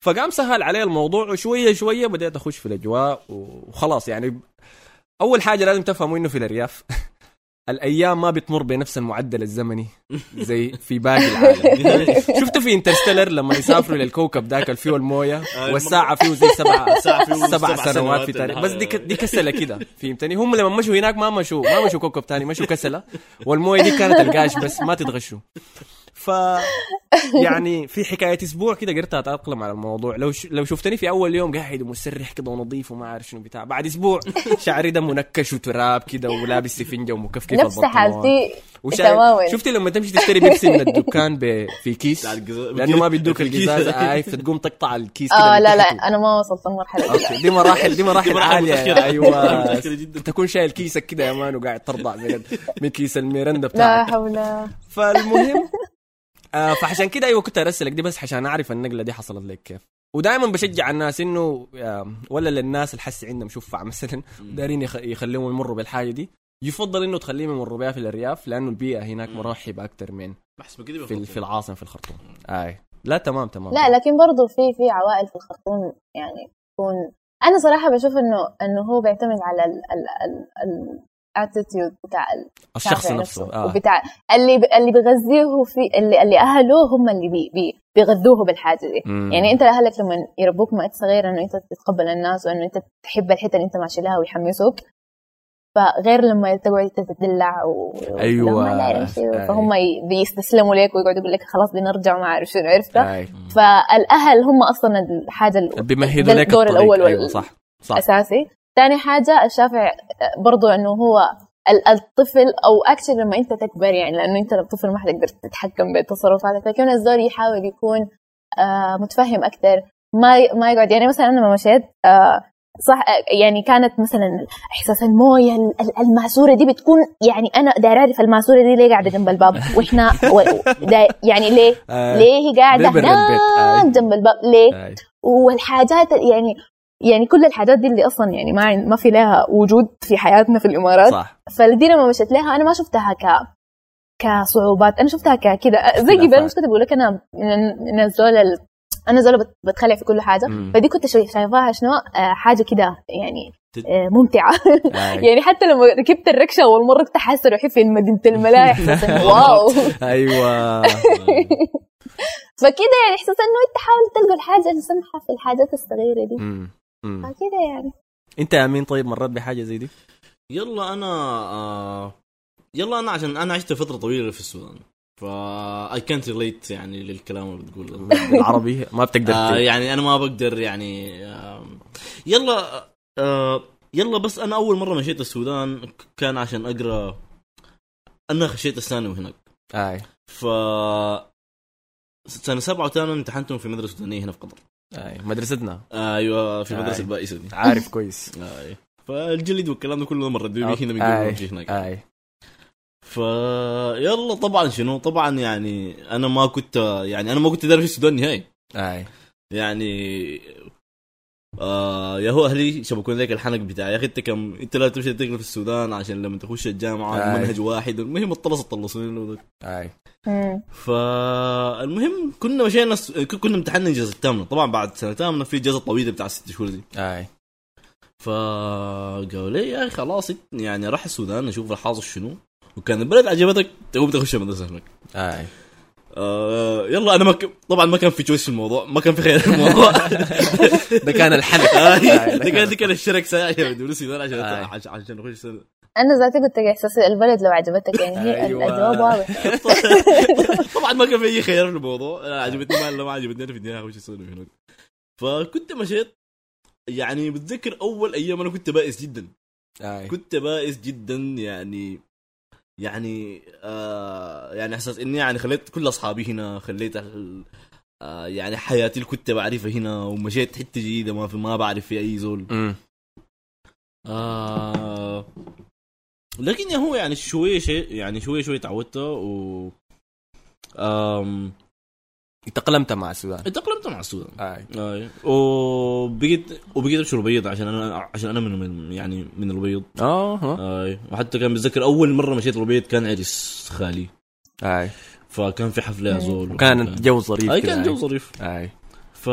فقام سهل علي الموضوع وشوية شوية بديت أخش في الأجواء وخلاص يعني. أول حاجة لازم تفهموا إنه في الأرياف. الأيام ما بتمر بنفس المعدل الزمني زي في باقي العالم. شفتوا في انترستيلر لما يسافروا للكوكب ذاك اللي فيه المويه والساعة فيه زي سبع سبع سنوات في تاريخ بس دي ك- دي كسلة كده فهمتني؟ هم لما مشوا هناك ما مشوا ما مشوا كوكب تاني مشوا كسلة. والموية دي كانت القاش بس ما تتغشوا. ف يعني في حكاية أسبوع كده قدرت أتأقلم على الموضوع لو ش... لو شفتني في أول يوم قاعد ومسرح كده ونظيف وما عارف شنو بتاع بعد أسبوع شعري ده منكش وتراب كده ولابس سفنجة ومكفكف نفس. حالتي وشايف تماماً. شفتي لما تمشي تشتري بيبسي من الدكان ب... في كيس لأنه ما بيدوك. القزازه اي فتقوم تقطع الكيس كده آه لا لا. أنا ما وصلت المرحله دي لا. okay دي مراحل دي مراحل عالية. أيوه. تكون شايل كيسك كده يا man وقاعد ترضع من من كيس الميرندا لا بتاعك حول فالمهم آه فعشان كده أيوه كنت أرسلك دي بس عشان أعرف النقلة دي حصلت لك كيف. ودائما بشجع الناس إنه ولا للناس اللي حسي عندهم شفع مثلا دارين يخ- يخليهم يمروا بالحاجة دي. يفضل إنه تخليهم يمروا بها في الأرياف لأنه البيئة هناك مرحبة أكثر من في, في العاصمة في الخرطوم. أي. لا تمام تمام. لا لكن برضو في في عوائل في الخرطوم يعني تكون أنا صراحة بشوف انه إنه هو بيعتمد على ال ال ال ال attitude بتاع الشخص الشافع نفسه آه. وبتاع اللي ب... اللي بيغذيه في اللي, اللي اهله هم اللي بي... بي... بيغذوه بالحاجة دي. مم. يعني أنت اهلك لما يربوك ما أنت صغير إنه أنت تتقبل الناس وإنه أنت تحب الحتة اللي أنت ماشي لها ويحمسوك. فغير لما تقعد تتدلع و... أيوة. ولا ما أي. فهم بيستسلموا لك ويقعدوا يقول لك خلاص بنرجع ما أعرف شنو عرفتها أي. فالأهل هم أصلا الحاجة ال- بيمهدوا لك الدور أيوه وال- صح صح. اساسي ثاني حاجة الشافع برضو إنه هو ال- الطفل أو اكشن لما أنت تكبر يعني لأنه أنت الطفل ما حتقدر تتحكم بتصرفاتك لكن الزول يحاول يكون آه متفهم أكثر ما ما يقعد يعني مثلا أنا لما مشيت آه صح يعني كانت مثلا احساس الموية ال- ال- الماسوره دي بتكون يعني أنا داير أعرف الماسوره دي ليه قاعدة جنب الباب وإحنا يعني ليه آه. ليه هي قاعدة؟ هناك. جنب الباب ليه. والحاجات يعني يعني كل الحاجات دي اللي أصلا يعني ما ما في لها وجود في حياتنا في الإمارات. صح. فدي لما مشيت لها. أنا ما شفتها ك كصعوبات. أنا شفتها ككده زي اختلافات. قبل مش كنت بقول لك أنا الزول ال- أنا زول بت- بتخلع في كل حاجة. مم. فدي كنت شوي شايفاها شنو؟ آه، حاجة كده يعني آه، ممتعة. يعني حتى لما ركبت الركشة أول مرة كنت حاسه روحي في مدينة إنه wow. أيوه. فكده يعني احساس إنه أنت حاول تلقى الحاجة السمحه في الحاجات الصغيره دي. فكده يعني. أنت يا أمين طيب مريت بحاجة زي دي؟ يلا أنا آه يلا أنا عشان أنا عشت فترة طويلة في السودان. ف I can relate يعني للكلام اللي بتقوله. بالعربي ما بتقدر آه يعني أنا ما بقدر يعني آه يلا آه يلا بس أنا أول مرة مشيت السودان كان عشان أقرأ أنا خشيت الثانوي هناك. آي. ف سنة سبعة وثامنه امتحنتهم في مدرسة سودانية هنا في قطر. أي مدرستنا. أيوه في. مدرسة البائسة دي. عارف كويس. أي. فالجلد والكلام ده كله مرت أوكي. هنا من أمشي هناك. أي. ف يلا طبعا شنو؟ طبعا يعني أنا ما كنت يعني أنا ما كنت داري في السودان نهائي. أي. يعني آه يا هو أهلي شبكون ذاك الحنك بتاعي. يا أخي أنت كم أنت لا تمشي تقرأ في السودان عشان لما تخش الجامعة آي. منهج واحد. المهم الطلس الطلسين أي. فالمهم كنا مشينا الس- كنا امتحنا الجزء الثامنه طبعا بعد سنة ثامنه في الجزء الطويله بتاع ست شهور دي. أي. فقالوا لي يا أخي خلاص يعني راح السودان نشوف الحاصل شنو. وكان البلد عجبتك تقوم تخش المدرسة هناك. أي. آه يلا أنا ما ك... طبعا ما كان في تشويس في الموضوع ما كان في خير في الموضوع. ده كان الحلقة. آه، ده كان ده كان الشرك ساعة عشان عشان آه. عشان نخش أنا ذاتي قلت لك إحساس البلد لو عجبتك يعني هي أيوة. الجواب واضح. طبعا ما كان في أي خيار في الموضوع. أنا عجبتني ما ما عجبتني أنا في النهايه اخش السودان هناك. فكنت مشيت يعني بتذكر أول أيام أنا كنت بائس جدا. كنت بائس جدا يعني يعني آه يعني إحساس إني يعني خليت كل أصحابي هنا خليت آه يعني حياتي اللي كنت بعرفها هنا ومشيت حتة جديدة ما في ما بعرف في أي زول. آه لكن هو يعني شوية شيء يعني شوية شوية تعودت و آم تأقلمت مع السودان. تأقلمت مع السودان. آي. اي وبقيت وبقيت ابشر بيض عشان أنا عشان أنا من من- يعني من البيض. آه. اي وحتى كان بتذكر أول مرة مشيت البيض كان عرس خالي. اي فكان في حفلة يا زول. كان جو ظريف اي كان. جو ظريف. اي ف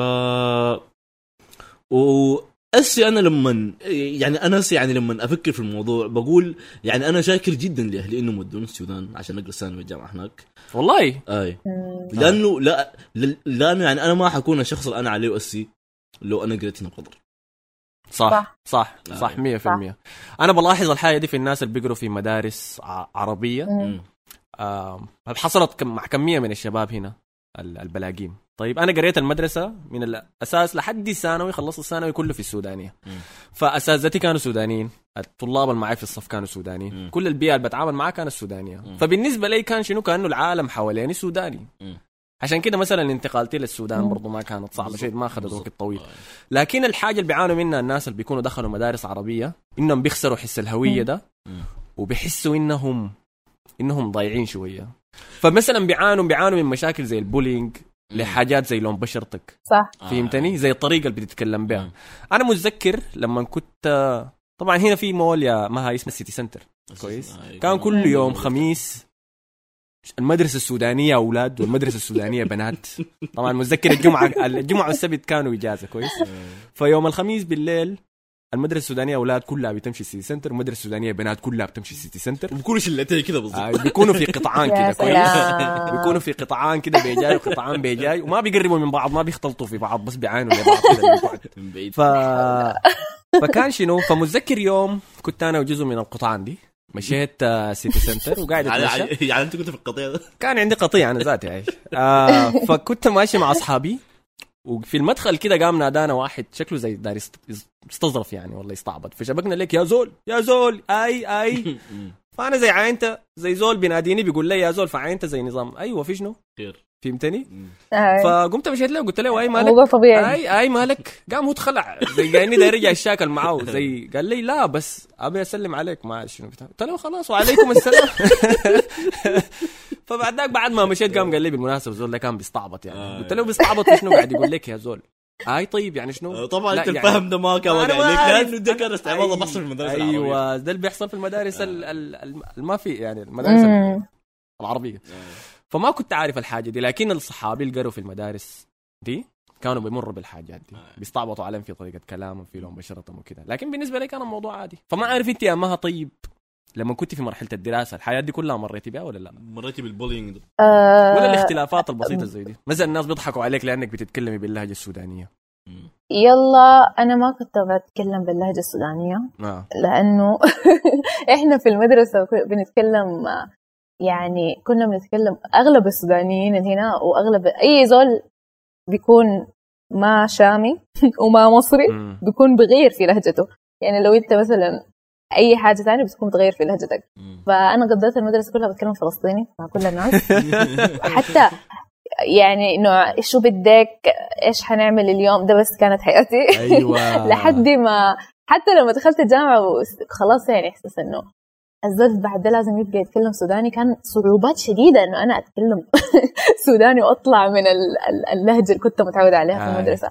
وأسي أنا لما يعني أنا أسي يعني لما أفكر في الموضوع بقول يعني أنا شاكر جدا لأهلي انهم ودوني السودان عشان أقرأ ثانوي الجامعة هناك. والله؟ أي. مم. لأنه لا لأنه يعني أنا ما حكون الشخص اللي أنا عليه اسي لو أنا قريت هنا بقدر صح صح. صح آه. صح 100% أنا بلاحظ الحاجة دي في الناس اللي بيقروا في مدارس ع- عربية. آه حصلت مع كميه من الشباب هنا. البلاقيم طيب أنا قريت المدرسة من الاساس لحد الثانوي خلصت الثانوي كله في السودانية. فأساتذتي كانوا سودانيين الطلاب اللي معي في الصف كانوا سودانيين. كل البيئة اللي بتعامل معها كانت سودانية. فبالنسبة لي كان شنو كأنه العالم حواليني سوداني. عشان كده مثلا انتقالتي للسودان. برضو ما كانت صعبة شيء ما اخذت. وقت طويل آي. لكن الحاجة اللي بيعانوا منها الناس اللي بيكونوا دخلوا مدارس عربية إنهم بيخسروا حس الهوية. ده. وبيحسوا انهم إنهم ضايعين شوية فمثلا بيعانوا بيعانوا من مشاكل زي ال bullying لحاجات زي لون بشرتك صح آه. فهمتني زي الطريقة اللي بتتكلم بها. أنا متذكر لما كنت طبعا هنا في مول يا ما هي اسمه السيتي سنتر كويس. كان كل. يوم خميس المدرسة السودانية أولاد والمدرسة السودانية بنات طبعا متذكر الجمعة الجمعة والسبت كانوا إجازة كويس. فيوم الخميس بالليل المدرسة السودانية أولاد كلها بتمشي سيتي سنتر والمدرسة السودانية بنات كلها بتمشي سيتي سنتر بكل شلتين كده بالضبط. آه بيكونوا في قطعان كده كويس. بيكونوا في قطعان كده بيجاي وقطعان بيجاي وما بيقربوا من بعض ما بيختلطوا في بعض بس بيعاينوا لبعض كده ف... فكان شنو؟ فمتذكر يوم كنت أنا وجزء من القطعان دي مشيت آه، سيتي سنتر وقاعد يعني أتمشى. يعني أنت كنت في القطيع ده؟ كان عندي قطيع أنا ذاتي عايش. آه فكنت ماشي مع أصحابي. وفي المدخل كده قام نادانا واحد شكله زي داير يست- يستظرف يعني والله يستعبط. فشبكنا لك يا زول يا زول أي أي. فأنا زي عاينت زي زول بيناديني بيقول لي يا زول فعاينت زي نظام. أيوه في شنو؟ خير. فهمتني؟ آه. فقمت مشيت له قلت له أي مالك؟ موضوع طبيعي. أي أي مالك؟ قام هو تخلع زي كأني داير يرجع الشاكل معاه زي قال لي لا بس أبي أسلم عليك ما شنو. بتاع قلت له خلاص وعليكم السلام. فبعد ذاك بعد ما مشيت قام قال لي بالمناسبة زول ده كان بيستعبط يعني. آه. قلت له بيستعبط شنو قاعد يقول لك يا زول؟ أي طيب يعني شنو؟ طبعا لا، أنت يعني- الفهم ده ما كان ما عليك. لأنه ده كان استعمال أي- بحصل في المدارس العربية. أيوه ده اللي بيحصل في المدارس ال- ال- ال- الما في يعني المدارس. العربية. فما كنت عارف الحاجة دي لكن الصحابي اللي قروا في المدارس دي كانوا بيمروا بالحاجات دي. آه. بيستعبطوا عليهم في طريقة كلامهم في لون بشرتهم وكده. لكن بالنسبة لي كان الموضوع عادي. فما عارف أنت يا مها طيب. لما كنت في مرحلة الدراسة الحياة دي كلها مريتي بها ولا لا؟ مريتي بالبولينج ده. آه، ولا الاختلافات البسيطة زي دي؟ مثلا الناس بيضحكوا عليك لأنك بتتكلمي باللهجة السودانية. يلا أنا ما كنت بتكلم باللهجة السودانية آه. لأنه إحنا في المدرسة بنتكلم آه، يعني كنا بنتكلم أغلب السودانيين اللي هنا وأغلب أي زول بيكون ما شامي وما مصري. بيكون بغير في لهجته. يعني لو أنت مثلا أي حاجة ثانية بتكون بتغير في لهجتك. فأنا قضيت المدرسة كلها بتكلم فلسطيني مع كل الناس. حتى يعني انه شو بدك إيش حنعمل اليوم ده بس كانت حياتي. أيوه. لحد ما حتى لما دخلت الجامعة خلاص يعني إحساس إنه الزول بعد ده لازم يبقى يتكلم سوداني. كان صعوبات شديدة إنه أنا أتكلم سوداني وأطلع من ال- ال- اللهجة اللي كنت متعودة عليها في آه. المدرسة.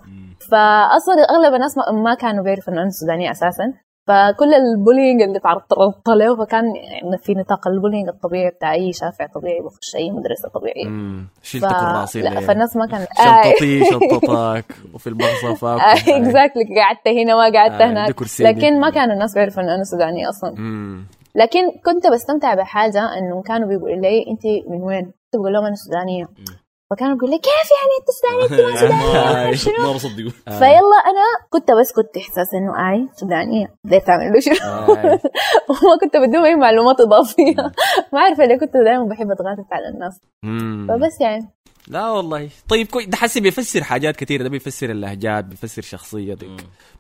فأصلا أغلب الناس ما, ما كانوا بيعرفوا إنه أنا سودانية أساسا. فكل ال bullying اللي تعرضت له فكان يعني في نطاق ال bullying الطبيعي بتاع أي شافع طبيعي بخش أي مدرسة طبيعية مم. ف... شلت كراسي لا. فالناس ما كانت شنطتي شنطتك وفي المغصة فاك exactly قعدت هنا ما قعدت آه، هناك. لكن ما كانوا الناس بيعرفوا إنه أنا سودانية أصلا مم. لكن كنت بستمتع بحاجة انه كانوا بيقولوا لي أنت من وين؟ كنت بقول لهم أنا سودانية فكانوا يقولوا لي كيف يعني انت سودانيه انت ما سودانيه شنو؟ ما بصدقه آه. فيلا أنا كنت بس كنت إحساس إنه آي سودانيه بديت اعمل له شنو. وما كنت بديهم أي معلومات إضافية. ما عارفه ليه كنت دائما بحب اتغاتت على الناس. فبس يعني. لا والله. طيب كويس ده حسي بيفسر حاجات كثيرة ده بيفسر اللهجات بيفسر شخصيتك.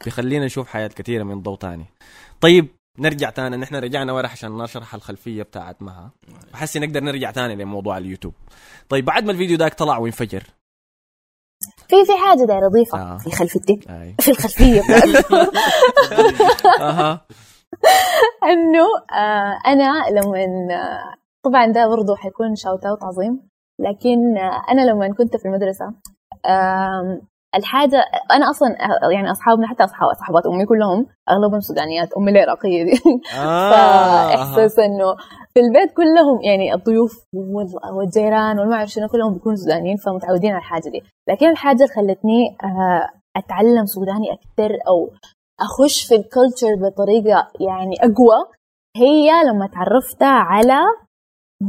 بيخلينا نشوف حياة كثيرة من ضوء تاني طيب نرجع تاني. نحن رجعنا ورا عشان نشرح الخلفية بتاعت مها. بحس نقدر نرجع تاني لموضوع اليوتيوب. طيب بعد ما الفيديو داك طلع وانفجر في في حاجة داير أضيفها آه. في خلفيتي في الخلفية. أها. إنه آه أنا لما آه، طبعا ده برضه حيكون shout out عظيم. لكن آه أنا لما كنت في المدرسة الحاجة أنا أصلا يعني أصحابنا حتى أصحاب صحبات أمي كلهم أغلبهم سودانيات أمي العراقية دي. آه، فإحساس إنه في البيت كلهم يعني الضيوف وال- والجيران والما اعرف شنو كلهم بيكونوا سودانيين فمتعودين على الحاجة دي. لكن الحاجة اللي خلتني آه، أتعلم سوداني أكثر أو أخش في ال culture بطريقة يعني أقوى هي لما تعرفت على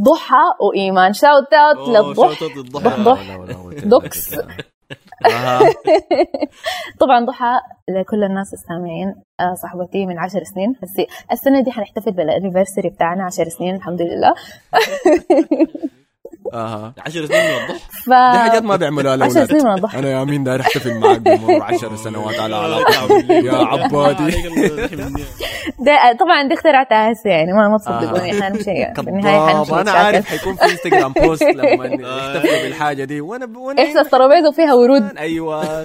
ضحى وإيمان. shout out للضحى. shout out لضحى ضح ضح. لا ولا قوة إلا دوكس. طبعا ضحى لكل الناس السامعين آه، صاحبتي من عشر سنين. بس السنة دي حنحتفل بال anniversary بتاعنا عشر سنين الحمد لله. أها 10 سنين من الضحى ف دي حاجات ما بيعملوها عشر الاولاد سنين من الضحى أنا يا مين داير احتفل معك بمرور عشر سنوات على علاقة. يا عبادي. ده طبعا دي اخترعتها هسه يعني ما ما آه. تصدقوني إحنا نمشي في النهايه كذاب حنمشي أنا. عارف حيكون في Instagram post لما يحتفلوا بالحاجة دي. وأنا ب- وأنا إحساس ترابيزه وفيها ورود. أيوه.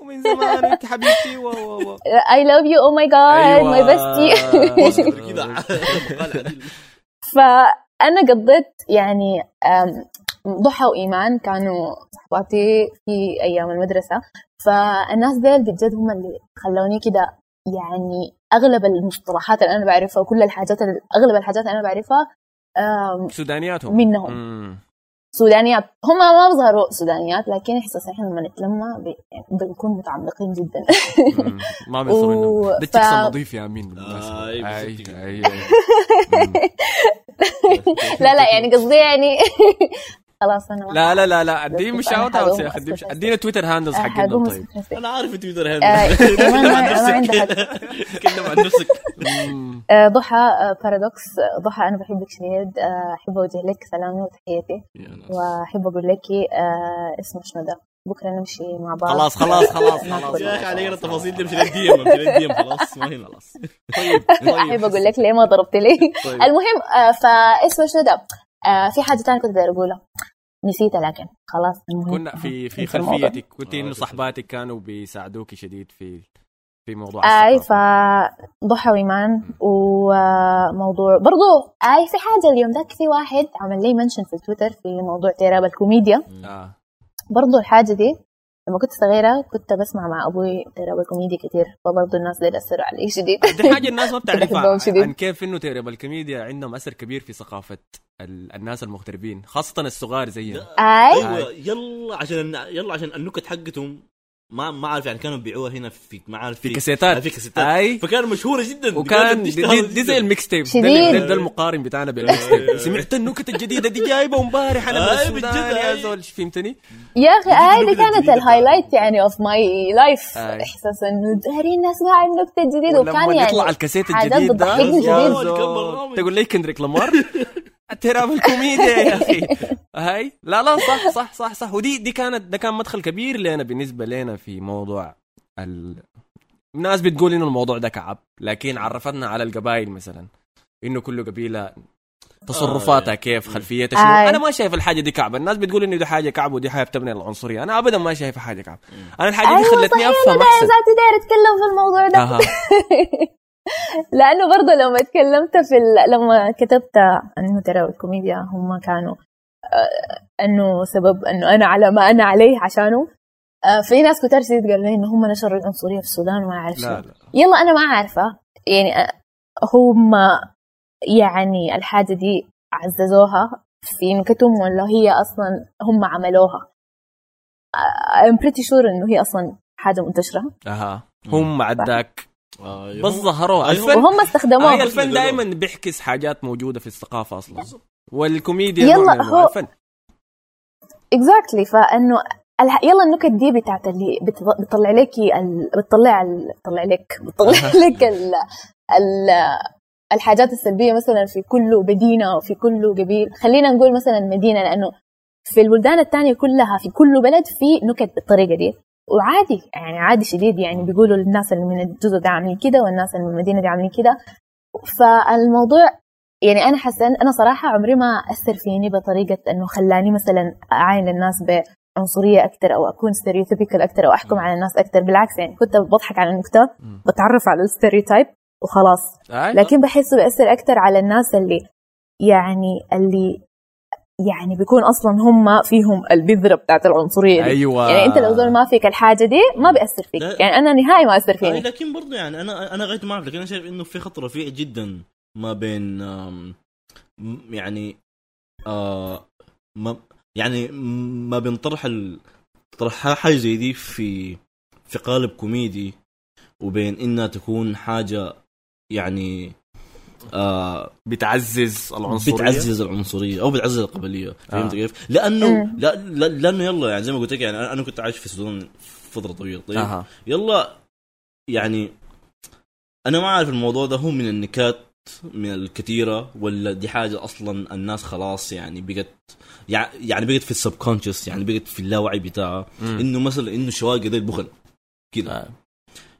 ومن زمان انت حبيبتي و و و I love you. Oh my god. My bestie. كده مقال فانا قضيت يعني ضحى وإيمان كانوا صحباتي في أيام المدرسة فالناس ديل بجد هم اللي خلوني كده يعني أغلب المصطلحات اللي أنا بعرفها وكل الحاجات أغلب الحاجات اللي أنا بعرفها سودانياتهم منهم. مم. سودانيات هم ما بيظهروا سودانيات لكن إحساس إحنا لما نتلمى بي- يعني بنكون متعمقين جدا. ما بيصيروا و- انه ده ف- التكس النظيف يا أمين. آه، أي اي بالظبط كده. اي أي. مم. لا لا يعني قصدي يعني خلاص أنا لا لا لا لا دي بس مش اوت اوت يا أخي مش أسكت ادينا تويتر هاندلز حقنا حقوم طيب. أنا عارف تويتر ما عندها حق. تكلم عن نفسك ضحى Paradox آه، ضحى أنا بحبك شديد. آه، أحب أوجه لك سلامي وتحياتي. وأحب أقول لك آه، اسمه شنو ده؟ بكرة نمشي مع بعض. خلاص خلاص خلاص. خلاص. يا أخي علينا التفاصيل دي مش لل DM مش لل DM خلاص. ما هنا خلاص. طيب أحب أقول لك ليه ما ضربت لي؟ طيب. المهم فاسمه شنو ده؟ آه، في حاجة ثانية كنت بدي اقولها نسيتها لكن خلاص. كنا في في نسيت الموضوع. خلفيتك قلت إنه آه، صحباتك كانوا بيساعدوك شديد في في موضوع اي. فضحى وايمان وموضوع برضو اي في حاجة اليوم ذاك في واحد عمل لي mention في تويتر في موضوع تيراب الكوميديا آه. برضو الحاجة دي لما كنت صغيرة كنت بسمع مع أبوي تيراب الكوميديا كتير فبرضو الناس دي أثروا علي شديد. دي حاجة الناس ما بتعرفها. عن كيف إنه تيراب الكوميديا عندهم أثر كبير في ثقافة ال- الناس المغتربين خاصة الصغار زينا أي؟ أيوه يلا عشان يلا عشان النكت حقتهم. ما ما عارف يعني كانوا بيبيعوها هنا في ما عارف في كاسيتات. في كاسيتات أي. فكانت مشهوره جدا وكان دي, دي, دي زي. ال mixtape ده, المقارن بتاعنا بال mixtape سمعت النكت الجديدة دي جايبة امبارح أنا السودان بجد، يا أي. زول فهمتني؟ يا أخي أي دي النكتة كانت ال highlight يعني of my life أي. إحساس إنه دارين نسمع النكتة الجديدة وكان ولما يطلع يعني الكاسيت الجديد ده. تقول لي كندريك لامار تراب الكوميديا يا أخي. هاي؟ لا لا صح صح صح صح. ودي دي كانت ده كان مدخل كبير لنا بالنسبة لنا في موضوع ال... الناس بتقول إنه الموضوع ده كعب لكن عرفتنا على القبائل مثلا إنه كل قبيلة. تصرفاتها آه. كيف؟ خلفيتها شنو؟ آه. أنا ما شايف الحاجة دي كعب. الناس بتقول إنه دي حاجة كعب ودي حاجة بتبني العنصرية. أنا ابدا ما شايفها حاجة كعب. أنا الحاجة دي أيوة خلتني أفهم أحسن. ذاتي داير أتكلم في الموضوع ده. لأنه برضه لما تكلمت في ال... لما كتبت أنه ترى الكوميديا هم كانوا آه، أنه سبب أنه أنا على ما أنا عليه عشانه. آه، في ناس كتار شديد قالوا لي إنه هم نشروا العنصرية في السودان وما أعرف شو. يلا أنا ما عارفه يعني آه، هم يعني الحاجة دي عززوها في نكتهم ولا هي أصلا هم عملوها. I'm pretty sure إنه هي أصلا حاجة منتشرة. أها. هم عداك. آه، بس ظهروها. الفن وهم استخدموها هي الفن دائما بتعكس حاجات موجودة في الثقافة أصلا. والكوميديا يلا، هو- الفن. exactly فإنه الح... يلا النكت دي بتاعت اللي بت... بتطلع لك ال... بتطلع ال... بتطلع لك بتطلع لك ال... ال... الحاجات السلبية مثلا في كل مدينة وفي كل قبيل. خلينا نقول مثلا مدينة لأنه في البلدان الثانية كلها في كل بلد في نكت بالطريقة دي. وعادي يعني عادي شديد يعني بيقولوا الناس اللي من الجزء ده عاملين كده والناس اللي من المدينة دي عاملين كده فالموضوع يعني أنا حاسة أنا صراحة عمري ما أثر فيني بطريقة إنه خلاني مثلا أعاين الناس بعنصرية أكثر أو أكون stereotypical أكثر أو أحكم على الناس أكثر بالعكس يعني كنت بضحك على النكتة مم. بتعرف على ال stereotype وخلاص أي. لكن بحسه بيأثر أكثر على الناس اللي يعني اللي يعني بيكون أصلا هم فيهم البذرة بتاعت العنصرية دي. أيوه يعني أنت لو زول ما فيك الحاجة دي ما بيأثر فيك لا. يعني أنا نهائي ما أثر آه فيني لكن برضه يعني أنا أنا غاية ما أعرف لكن أنا شايف إنه في خط رفيع جدا ما بين يعني آه ما يعني ما بين طرح ال... طرح حاجة زي دي في في قالب كوميدي وبين إنها تكون حاجة يعني آه بتعزز العنصرية بتعزز العنصرية أو بتعزز القبلية فهمت آه. كيف؟ لأنه مم. لا, لا لأنه يلا يعني زي ما قلت لك يعني أنا أنا كنت عايش في السودان فترة طويلة طيب أها يلا يعني أنا ما أعرف الموضوع ده هو من النكات من الكثيره ولا دي حاجة أصلا الناس خلاص يعني بقت يع- يعني بقت في السبكونشس يعني بقت في اللاوعي بتاعها. إنه مثلا إنه الشواقه ده البخل كده آه.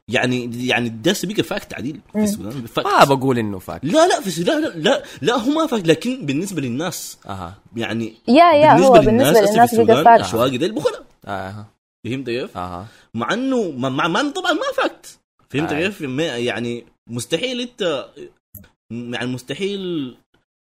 يعني يعني ده بقى fact عديل في مم. السودان fact. ما بقول إنه fact لا لا في السودان لا لا لا هو ما fact لكن بالنسبة للناس أها يعني يا يا هو بالنسبة هسه للناس بقى السودان fact الشوايقة ده البخل أها فهمت كيف؟ أها مع إنه مع, مع, مع إنه طبعا ما fact فهمت. كيف؟ ما- يعني مستحيل أنت يعني مستحيل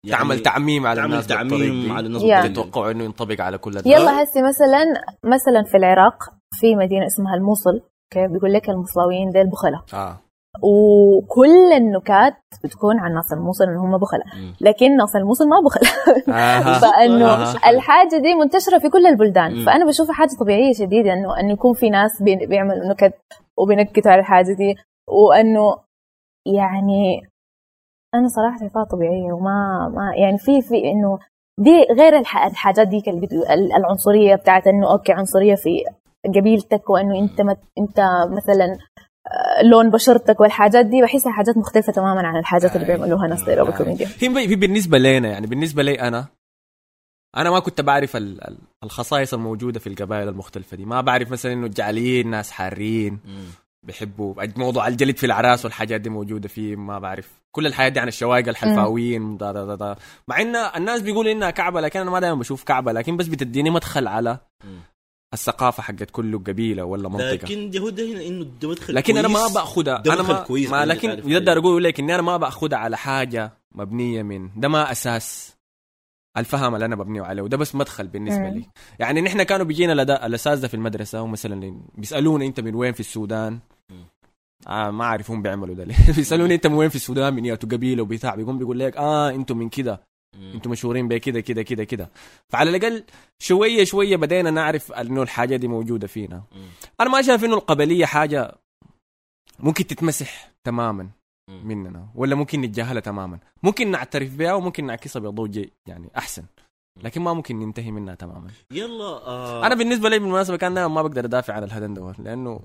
يعني تعمل تعميم على تعمل الناس تعميم. على الناس دي. تتوقعوا إنه ينطبق على كل الناس يلا هسي مثلا مثلا في العراق في مدينة اسمها الموصل بيقول لك الموصلاويين ديل بخلة آه وكل النكات بتكون عن ناس الموصل ان هم بخلة مم. لكن ناس الموصل ما بخلة أها فإنه آه. الحاجة دي منتشرة في كل البلدان. فأنا بشوفها حاجة طبيعية شديدة إنه إنه يكون في ناس بي- بيعملوا نكت وبينكتوا على الحاجة دي وإنه يعني أنا صراحة شايفاها طبيعية وما ما يعني في في إنه دي غير الح- الحاجات ديك العنصرية بتاعت إنه okay عنصرية في قبيلتك وإنه أنت مت أنت مثلا آه، لون بشرتك والحاجات دي بحسها حاجات مختلفة تماما عن الحاجات اللي بيعملوها ناس ديرو بالكوميديا هي هي بالنسبة لنا يعني بالنسبة لي أنا أنا ما كنت بعرف ال- ال- الخصائص الموجودة في القبائل المختلفة دي ما بعرف مثلا إنه الجعليين ناس حارين. بيحبوا موضوع الجلد في العراس والحاجات دي موجودة فيه ما بعرف كل الحاجات دي عن الشوايقة الحلفاويين دا دا دا دا. مع إن الناس بيقولوا إنها كعبة لكن أنا ما دائما بشوف كعبة لكن بس بتديني مدخل على مم. الثقافة حقت كل قبيلة ولا منطقة لكن ده هو ده هنا إنه ده مدخل لكن أنا ما ده أنا مدخل ما, كويس ما لكن ده حاجة. أقول لك اني أنا ما باخدها على حاجة مبنية من ده ما أساس الفهم اللي أنا ببنيه عليه وده بس مدخل بالنسبة. لي يعني نحن كانوا بيجينا لدا- الاساتذه في المدرسة ومثلا بيسالونا أنت من وين في السودان. آه ما أعرف هم بيعملوا ده ليه بيسألوني أنت من وين في السودان من ياتو قبيلة وبتاع بيقوم بيقول لك آه أنتم من كده. أنتم مشهورين بكده كده كده كده فعلى الأقل شوية شوية بدينا نعرف إنه الحاجة دي موجودة فينا. مم. أنا ما شايف إنه القبلية حاجة ممكن تتمسح تماما. مننا ولا ممكن نتجاهلها تماما. ممكن نعترف بها وممكن نعكسها بضوء يعني أحسن. لكن ما ممكن ننتهي منها تماما. يلا آه. أنا بالنسبة لي بالمناسبة كان دائما ما بقدر أدافع عن الهدن ده لأنه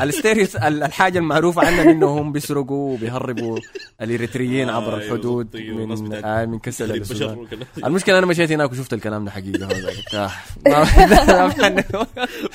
الستيريوس ال- الحاجة المعروفة عنهم انهم بيسرقوا وبيهربوا الإريتريين آه، عبر الحدود من بتاعت آه من كسل. المشكلة أنا مشيت هناك وشفت الكلام ده حقيقة. هذا آه،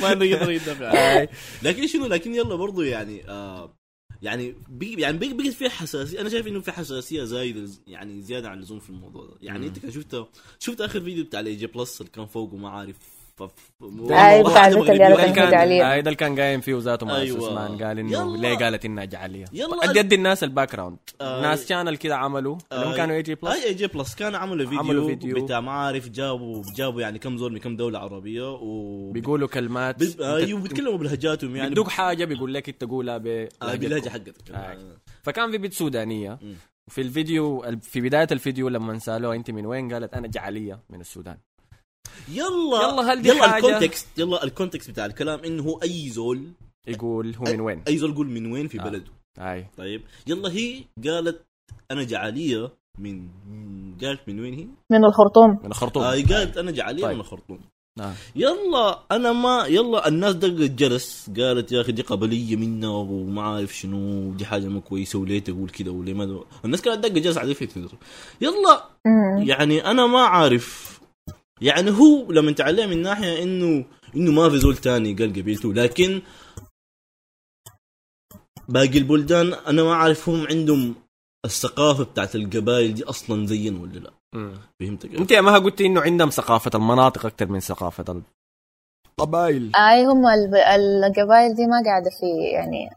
ما ما- يقدر يدافع. آه، لكن شنو لكن يلا برضو يعني آه يعني بي يعني بي بقت في حساسية. أنا شايف إنه في حساسية زايده يعني زيادة عن اللزوم في الموضوع ده. يعني أنت شفت شفت آخر فيديو بتاع الاي جي بلس اللي كان فوق وما عارف أي واحدة بتاع اللي كان جعلية. آه، ده كان قايم فيه ذاته مع أيوة. عثمان قال إنه. ليه قالت إنها جعلية يلا. ادي ادي الناس الباك جراوند آه. ناس شانل كده عملوا اللي هم آه. كانوا اي جي بلس اي اي جي بلس كان عملوا فيديو, عملوا فيديو. بتاع ما عارف جابوا جابوا يعني كم زول من كم دولة عربية و بيقولوا كلمات أنت- أيوه بيتكلموا بلهجاتهم يعني بيدوك حاجة بيقول لك انت تقولها ب- آه بلهجتكم. باللهجه حقتك آه. فكان في بنت سودانية. وفي الفيديو في بداية الفيديو لما سألوها أنت من وين قالت أنا جعلية من السودان يلا يلا هل دي يلا حاجة؟ الكونتكست يلا ال context بتاع الكلام إنه هو أي زول يقول هو من وين أي زول يقول من وين في آه. بلده أي طيب يلا هي قالت أنا جعلية من قالت من وين هي؟ من الخرطوم من الخرطوم آه قالت أنا جعلية طيب. من الخرطوم آه. يلا أنا ما يلا الناس دقت جرس قالت يا أخي دي قبلية منا وما عارف شنو دي حاجة مو كويسة وليه تقول كده وليه ما دو... الناس كانت دقت جرس عليه في تويتر يلا مم. يعني أنا ما عارف يعني هو لما تعلم من ناحية انه إنه ما في زول تاني قال قبيلته لكن باقي البلدان أنا ما أعرف هم عندهم الثقافة بتاعت القبائل دي أصلا زين ولا لا مم. فهمت كيف؟ أنت يا مها قلتي إنه عندهم ثقافة المناطق أكثر من ثقافة القبائل أي هم الب- القبائل دي ما قاعدة في يعني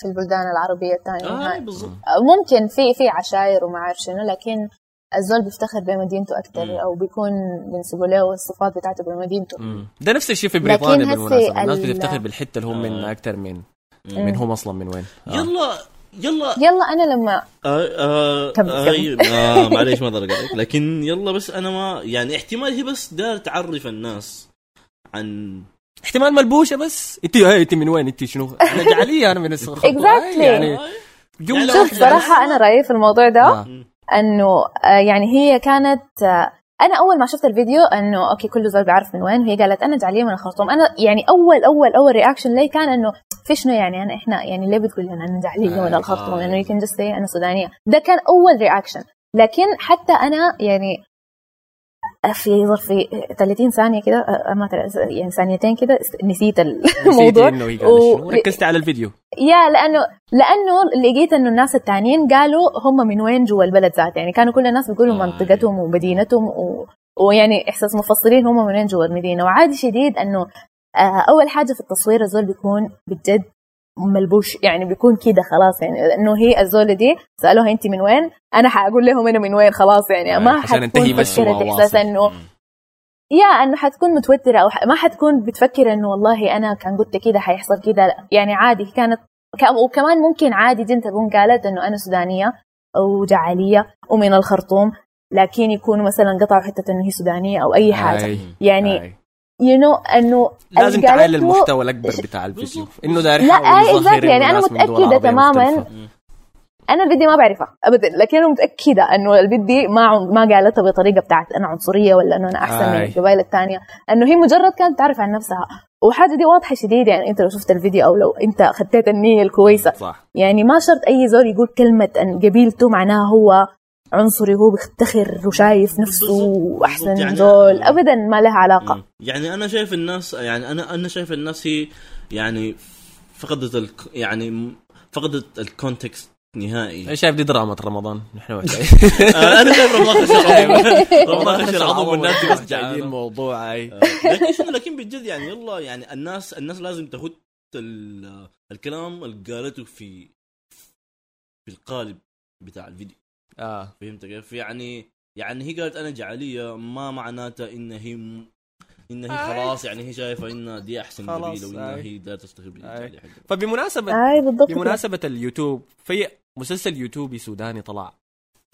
في البلدان العربية الثانية آه. بالضبط ممكن في في عشاير وما أعرف شنو لكن الزول بيفتخر بمدينته. أكثر أو بيكون بينسبوا له الصفات بتاعته بمدينته مم. ده نفس الشيء في بريطانيا بالمناسبة الناس ال- بتفتخر بالحتة اللي هم آه. منها أكثر من مم. من هم أصلا من وين آه. يلا يلا يلا أنا لما آه آه كمل، آه كمل. آه معليش ما أقدر لكن يلا بس أنا ما يعني احتمال هي بس دار تعرف الناس عن احتمال ملبوشة بس انت هاي انت من وين انت شنو أنا جعلية أنا من الصخر Exactly. يعني جملة شوف صراحة أنا رأيي في الموضوع ده آه. إنه آه، يعني هي كانت آه، أنا أول ما شفت الفيديو إنه okay كل زول بيعرف من وين وهي قالت أنا جعلية من الخرطوم. أنا يعني أول أول أول reaction لي كان إنه في شنو يعني أنا إحنا يعني ليه بتقول لنا أنا جعلية من آه، الخرطوم. انه يمكن just أنا سودانية. ده كان أول reaction لكن حتى أنا يعني في ظرف 30 ثانية كده ما تل- يعني ثانيتين كده نسيت الموضوع. نسيتي إنه هي قالت و- شنو. ركزتي على الفيديو. يا لأنه لأنه لقيت إنه الناس التانيين قالوا هم من وين جوا البلد ذات. يعني كانوا كل الناس بيقولوا آه. منطقتهم ومدينتهم و... ويعني إحساس مفصلين هم من وين جوا المدينة. وعادي شديد إنه آه أول حاجة في التصوير الزول بيكون بجد ملبوش يعني بيكون كده خلاص يعني إنه هي الزولة دي سألوها انت من وين أنا حأقول لهم أنا من وين خلاص يعني آه، ما حتكون فكرت. إحساس إنه يا إنه حتكون متوترة أو. ما حتكون بتفكر إنه والله أنا كان قلت كده حيحصل كده لا. يعني عادي كانت وكمان ممكن عادي جدا تكون قالت إنه أنا سودانية وجعلية ومن الخرطوم لكن يكونوا مثلا قطعوا حتة إنه هي سودانية أو أي حاجة آي. يعني آي. you know انه لازم قالته- المحتوى الأكبر بتاع الفيديو. إنه داير لا، يظهر exactly. يعني من متأكدة عربية تماماً. أنا البنت دي ما بعرفها ابدا لكن أنا متأكدة إنه البنت دي ما عن- ما قالتها بطريقة بتاعت أنا عنصرية ولا إنه أنا أحسن من آي. القبائل الثانية إنه هي مجرد كانت تعرف عن نفسها وحاجة دي واضحة شديد يعني أنت لو شفت الفيديو أو لو أنت خطيت النيه الكويسة صح يعني ما شرط أي زول يقول كلمة إن قبيلته معناها هو عنصري هو بيفتخر وشايف نفسه احسن بالضبط. يعني- زول. ابدا ما لها علاقة. مم. يعني أنا شايف الناس يعني أنا أنا شايف الناس هي يعني فقدت ال يعني فقدت ال context نهائي. أنا شايف دي دراما رمضان. نحن أنا شايف رمضان خش رمضان خش رعظم والناس بس جايين. أي. آه، لكن شنو؟ لكن بجد يعني يلا يعني الناس الناس لازم تاخد ال- الكلام اللي قالته في في القالب بتاع الفيديو. آه فهمت كيف؟ يعني يعني هي قالت أنا جعلية ما معناتها إن هي م... إن هي آي. خلاص يعني هي شايفة إن دي أحسن خلاص، قبيلة وإن آي. هي لا. الجعلية حقها فبمناسبة أي بالضبط كده. بمناسبة اليوتيوب في مسلسل يوتيوبي سوداني طلع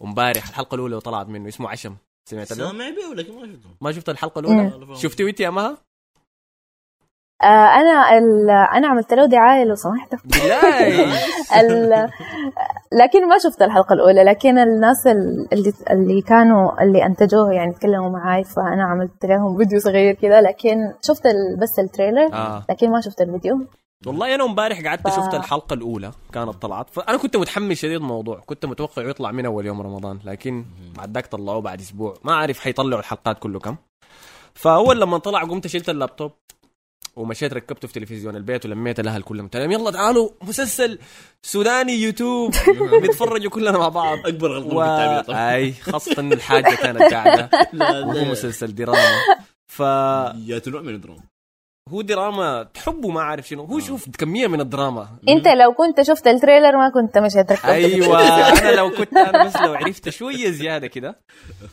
ومبارح الحلقة الأولى وطلعت منه اسمه عشم سمعت له؟ سامع بيه ولكن ما شفته ما شفت الحلقة الأولى؟ مم. شفتي وانت يا مها؟ آه أنا ال- أنا عملت له دعاية لو سمحت لكن ما شفت الحلقة الأولى لكن الناس ال- اللي اللي كانوا اللي أنتجوه يعني تكلموا معاي فأنا عملت لهم فيديو صغير كذا لكن شفت بس التريلر آه. لكن ما شفت الفيديو. والله أنا امبارح قعدت ف- شفت الحلقة الأولى كانت طلعت. فأنا كنت متحمس شديد الموضوع كنت متوقع يطلع من أول يوم رمضان لكن بعد ذاك طلعوه بعد أسبوع. ما أعرف حيطلعوا الحلقات كله كم. فأول لما طلع قمت شلت اللابتوب. ومشيت ركبته في تلفزيون البيت ولميت الأهل كلهم. قلت لهم يلا تعالوا مسلسل سوداني يوتيوب. نتفرجوا كلنا مع بعض. أكبر غلطة و... أي خاصة انه الحاجة كانت قاعدة. لا وهو مسلسل دراما. فهو يا نوع من الدراما. دراما تحبه ما أعرف شنو. هو شوف كمية من الدراما. أنت لو كنت شفت ال trailer ما كنت مشيت ركبت أيوه أنا لو كنت أنا بس لو عرفت شوية زيادة كده.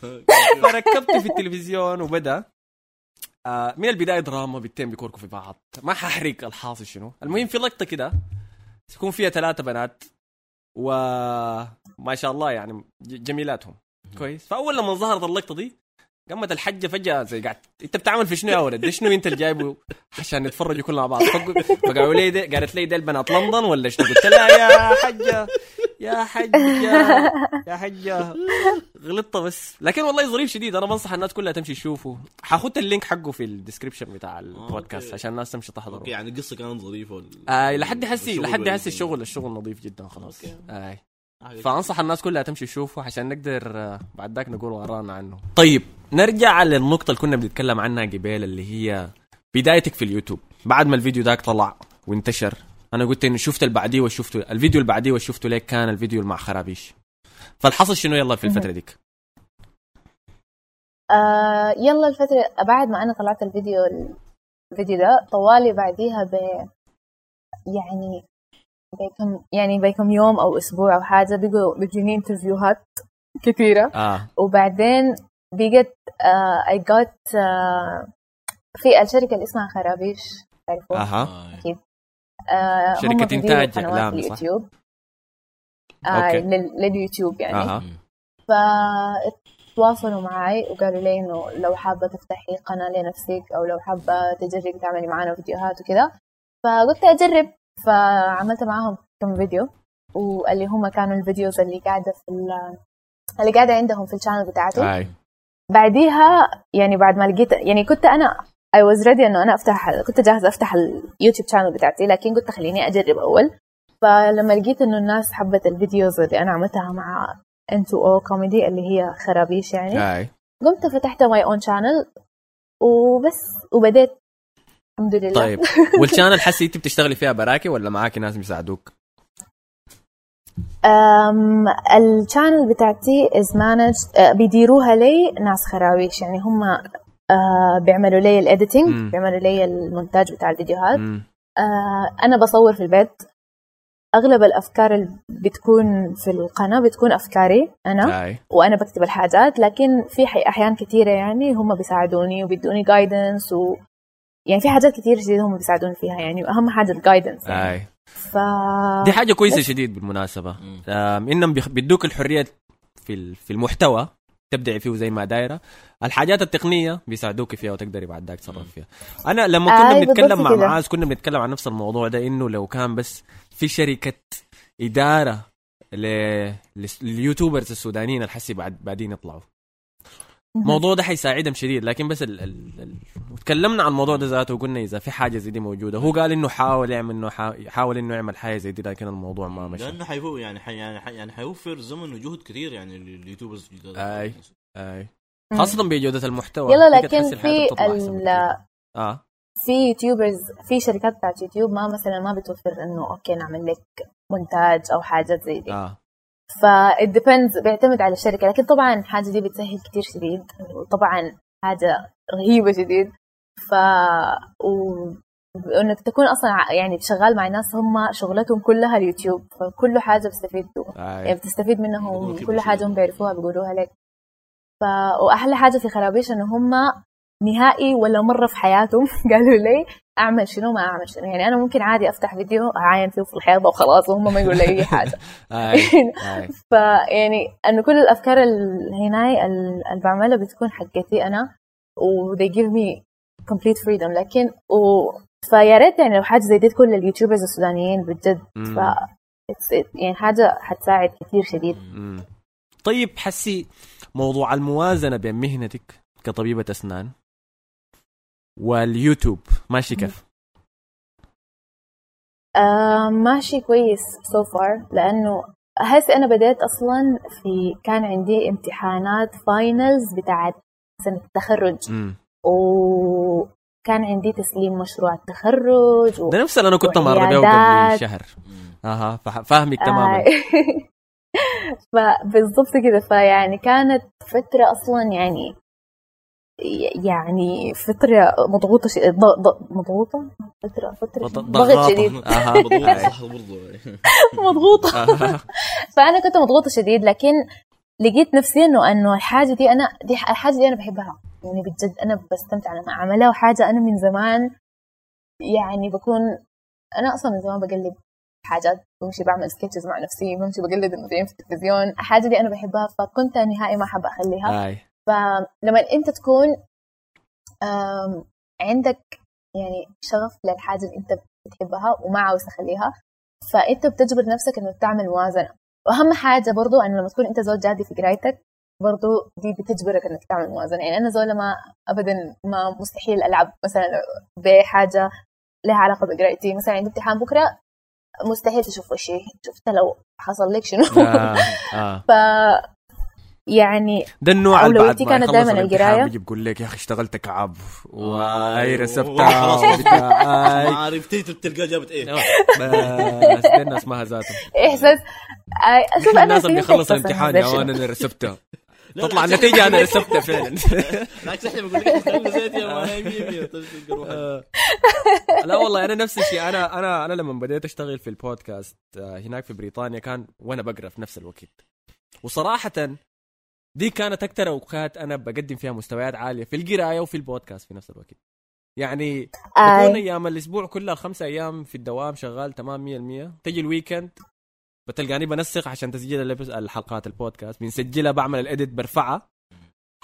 فركبته في التلفزيون وبدأ. آه من البداية دراما بنتين بيكوركوا في بعض. ما ححرق الحاصل شنو. المهم في لقطة كده تكون فيها ثلاثة بنات وما شاء الله يعني جميلاتهم. كويس. فأول لما ظهرت اللقطة دي قامت الحجة فجأة زي قاعد أنت بتعمل في شنو يا ولد؟ شنو أنت اللي جايبه عشان نتفرجوا كلنا مع بعض؟ فق- فقالوا لي قالت لي ده البنات لندن ولا شنو؟ قلت لها يا حجة. يا حجة يا حجة. غلطت بس. لكن والله ظريف شديد. أنا بنصح الناس كلها تمشي تشوفه حاخت ال link حقه في ال description بتاع البودكاست okay. عشان الناس تمشي تحضره. okay يعني القصة كانت ظريفه وال- آه لحد حسي لحد حسي الشغل الشغل نظيف جدا خلاص. آه. آه، فأنصح الناس كلها تمشي تشوفه عشان نقدر آه، بعد ذاك نقول ورانا عنه. طيب نرجع للنقطة اللي كنا بنتكلم عنها قبل اللي هي بدايتك في اليوتيوب. بعد ما الفيديو ذاك طلع وانتشر أنا قلت انه شفت اللي بعديه وشفته الفيديو اللي بعديه وشفته ليك كان الفيديو اللي مع خرابيش. فالحصل شنو؟ يلا في الفترة ديك. آه يلا الفترة بعد ما أنا طلعت الفيديو الفيديو ده طوالي بعديها ب يعني بكم يعني بكم يوم أو أسبوع أو حاجة بقوا بيجيني interview هات كثيرة. آه. وبعدين بقت اي uh, got uh, في الشركة اللي اسمها خرابيش تعرفوها؟ آه. أكيد. آه قنوات إعلامي، صح؟ اليوتيوب. آه لليوتيوب يعني. أها. فتواصلوا معي وقالوا لي إنه لو حابة تفتحي قناة لنفسك أو لو حابة تجربي تعملي معنا فيديوهات وكذا. فقلت أجرب فعملت معاهم كم فيديو. واللي هم كانوا ال videos اللي قاعدة في ال- اللي قاعدة عندهم في ال channel بتاعته أي. بعديها يعني بعد ما لقيت يعني كنت أنا I was ready إنه أنا أفتح كنت جاهزة أفتح اليوتيوب channel بتاعتي لكن قلت خليني أجرب أول. فلما لقيت إنه الناس حبت ال videos اللي أنا عملتها مع N2O Comedy اللي هي خرابيش يعني أي. قمت فتحت my own channel وبس وبديت. الحمد لله. طيب. وال channel حسي أنت بتشتغلي فيها براكي ولا معاكي ناس بيساعدوك؟ أم ال channel بتاعتي is managed بيديروها لي ناس خرابيش يعني هم آه بيعملوا لي. ال editing بيعملوا لي المونتاج بتاع الفيديوهات. مم. آه أنا بصور في البيت. أغلب الأفكار اللي بتكون في القناة بتكون أفكاري أنا أي. وأنا بكتب الحاجات. لكن في حي- أحيان كثيره يعني هم بيساعدوني وبيدوني guidance و يعني في حاجات كثير جديدة هم بيساعدوني فيها يعني وأهم حاجة ال guidance يعني. ف دي حاجة كويسة شديد بالمناسبة. إنهم بيدوك الحرية في ال- في المحتوى. تبدعي فيه زي ما دايرة. الحاجات التقنية بيساعدوك فيها وتقدري بعد ذاك تصرف فيها. أنا لما كنا آي، بنتكلم مع. معاذ كنا بنتكلم عن نفس الموضوع ده إنه لو كان بس في شركة إدارة لليوتيوبرز السودانيين الحسي بعد بعدين يطلعوا. الموضوع ده حيساعدهم شديد. لكن بس ال... ال... ال... تكلمنا عن الموضوع ده ذاته وقلنا إذا في حاجة زي دي موجودة. هو قال إنه حاول يعمل إنه حا... حاول إنه يعمل حاجة زي دي لكن الموضوع ما مشى. لأنه حيفو يعني حي يعني حي يعني حيوفر زمن وجهد كثير يعني لل YouTubers الجداد. أي. أي. خاصة بجودة المحتوى. يلا لكن في ال... آه. في YouTubers في شركات بتاعت يوتيوب ما مثلا ما بتوفر إنه okay نعمل لك مونتاج أو حاجات زي دي. آه. ف it depends بيعتمد على الشركة لكن طبعا الحاجة دي بتسهل كتير شديد وطبعا حاجة رهيبة شديد ف و... وإنك تكون أصلا يعني شغال مع ناس هم شغلتهم كلها اليوتيوب فكل حاجة يعني آه. بتستفيد منهم كل حاجة. هم بيعرفوها بيقولوها لك ف... وأحلى حاجة في خرابيش إنه هم نهائي ولا مرة في حياتهم قالوا لي أعمل شنو ما أعمل شنو يعني أنا ممكن عادي أفتح فيديو أعاين فيه في الحيطة وخلاص وهم ما يقولوا لي أي حاجة. فيعني إنه كل الأفكار اللي هناي ال- اللي بعملها بتكون حقتي أنا و they give me complete freedom لكن و فيا ريت يعني لو حاجة زي دي تكون لل YouTubers السودانيين بجد. ف يعني حاجة حتساعد كثير شديد. طيب حسي موضوع الموازنة بين مهنتك كطبيبة أسنان واليوتيوب ماشي كيف؟ آه ماشي كويس سو so far لأنه هسه أنا بديت أصلا في كان عندي امتحانات finals بتاعت سنة التخرج مم. وكان عندي تسليم مشروع التخرج و... ده نفس اللي أنا كنت مر بيه وعيادات. قبل شهر أها فاهمك تماما آه، فبالضبط كده فيعني كانت فترة أصلا يعني يعني فترة مضغوطة ش... ض... ض... مضغوطة؟ فترة فترة ضغط. شديد. أها. صح برضو. مضغوطة. أها. فأنا كنت مضغوطة شديد لكن لقيت نفسي إنه إنه الحاجة دي أنا دي الحاجة دي أنا بحبها. يعني بجد أنا بستمتع لما أعملها وحاجة أنا من زمان يعني بكون أنا أصلا من زمان بقلب حاجات. بمشي بعمل سكتشز مع نفسي بمشي بقلد المذيعين في التلفزيون الحاجة دي أنا بحبها فكنت نهائي ما حابة أخليها. أي. فلما انت تكون عندك يعني شغف للحاجة اللي انت بتحبها وما عاوز تخليها فانت بتجبر نفسك انك تعمل موازنة واهم حاجة برضو انه لما تكون انت زول جادي في قرايتك برضو دي بتجبرك انك تعمل موازنة يعني أنا زول ما ابدا ما مستحيل العب مثلا بحاجة لها علاقة بقرايتي مثلا عندي امتحان بكرة مستحيل تشوف وشي شفت لو حصل لك شنو آه. آه. ف يعني ده النوع اللي بعد كانت الامتحان القراية. بيجي بيقول لك يا أخي اشتغلت كعب. واي خلاص رسبتها ما. عرفتي بتلقى جابت إيه بس الناس ما ذاتهم إحساس آه، شوف أنا الناس اللي بس الامتحان يا أنا رسبتها لا، تطلع لا، النتيجه أنا رسبتها فعلا بالعكس إحنا بنقول لك يا. طيب،. آه. لا والله أنا نفس الشيء أنا أنا أنا لما بديت أشتغل في البودكاست آه، هناك في بريطانيا كان وأنا بقرأ في نفس الوقت وصراحه دي كانت أكثر أوقات أنا بقدم فيها مستويات عالية في القراية وفي البودكاست في نفس الوقت. يعني بكون آه. أيام الأسبوع كلها الخمسة أيام في الدوام شغال تمام 100% تجي ال weekend بتلقاني بنسق عشان تسجيل الحلقات البودكاست. بنسجلها بعمل ال edit برفعها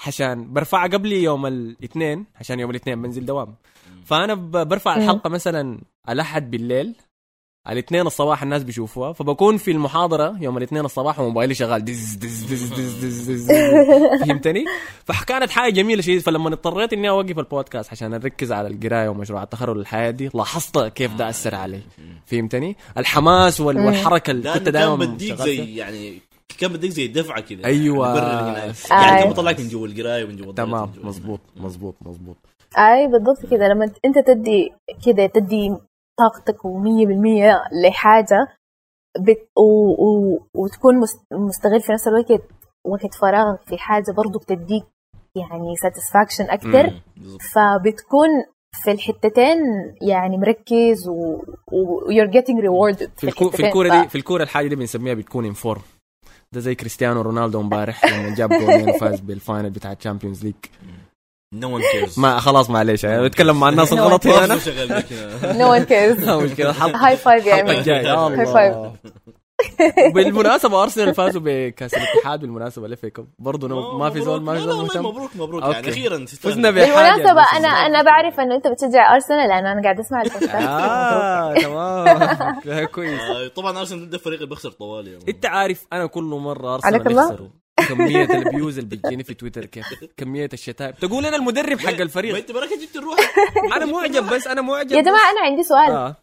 عشان برفعها قبل يوم الاثنين عشان يوم الاثنين بنزل دوام. فأنا برفع. الحلقة مثلا الاحد بالليل. الاثنين الصباح الناس بيشوفوها فبكون في المحاضرة يوم الاثنين الصباح وموبايلي شغال دز دز دز دز دز دز فهمتني؟ فكانت حاجة جميلة شديد فلما اضطريت إني أوقف البودكاست عشان أركز على القراية ومشروع التخرج الحياة دي لاحظت كيف ده أثر علي فهمتني؟ الحماس. والحركة اللي كنت دائما بديك. زي يعني كان بديك زي دفعة كده أيوة. يعني. آه. يعني كان بطلعك من جوا القراية ومن جوا تمام مزبوط مزبوط مزبوط أي بالضبط كده لما أنت تدي كده تدي طاقتك ومية بالمية لحاجة بت و و وتكون مست- مستغل في نفس الوقت وقت فراغك في حاجة برضو بتديك يعني satisfaction أكتر. مم. فبتكون في الحتتين يعني مركز و, و you're getting rewarded في الكو في الكورة دي في الكورة الحاجة دي بنسميها بتكون in form ده زي كريستيانو رونالدو امبارح لما جاب جولين وفاز بال final بتاع ال Champions League No one cares. ما خلاص معلش يعني بتكلم مع الناس الغلط هنا. No one cares. لا مشكلة. High five High five. الله. بالمناسبة أرسنال فازوا بكأس الاتحاد بالمناسبة ال FA Cup. برضه نو- ما في زول ما في زول مهتم؟ مبروك مبروك. okay. يعني أخيرا. فزنا ب- بالمناسبة بحاجة أنا أنا بعرف إنه أنت بتشجع أرسنال لأنه أنا قاعد أسمع البودكاست. آه تمام. كويس. آه، طبعا أرسنال ضد الفريق اللي بيخسر طوالي. أنت عارف أنا كل مرة أرسنال. يخسروا. كمية ال abuse اللي بتجيني في تويتر كيف؟ كمية الشتائم تقول أنا المدرب حق ما الفريق. انت براك جبت الروح أنا معجب بس أنا معجب يا جماعة أنا عندي سؤال. آه.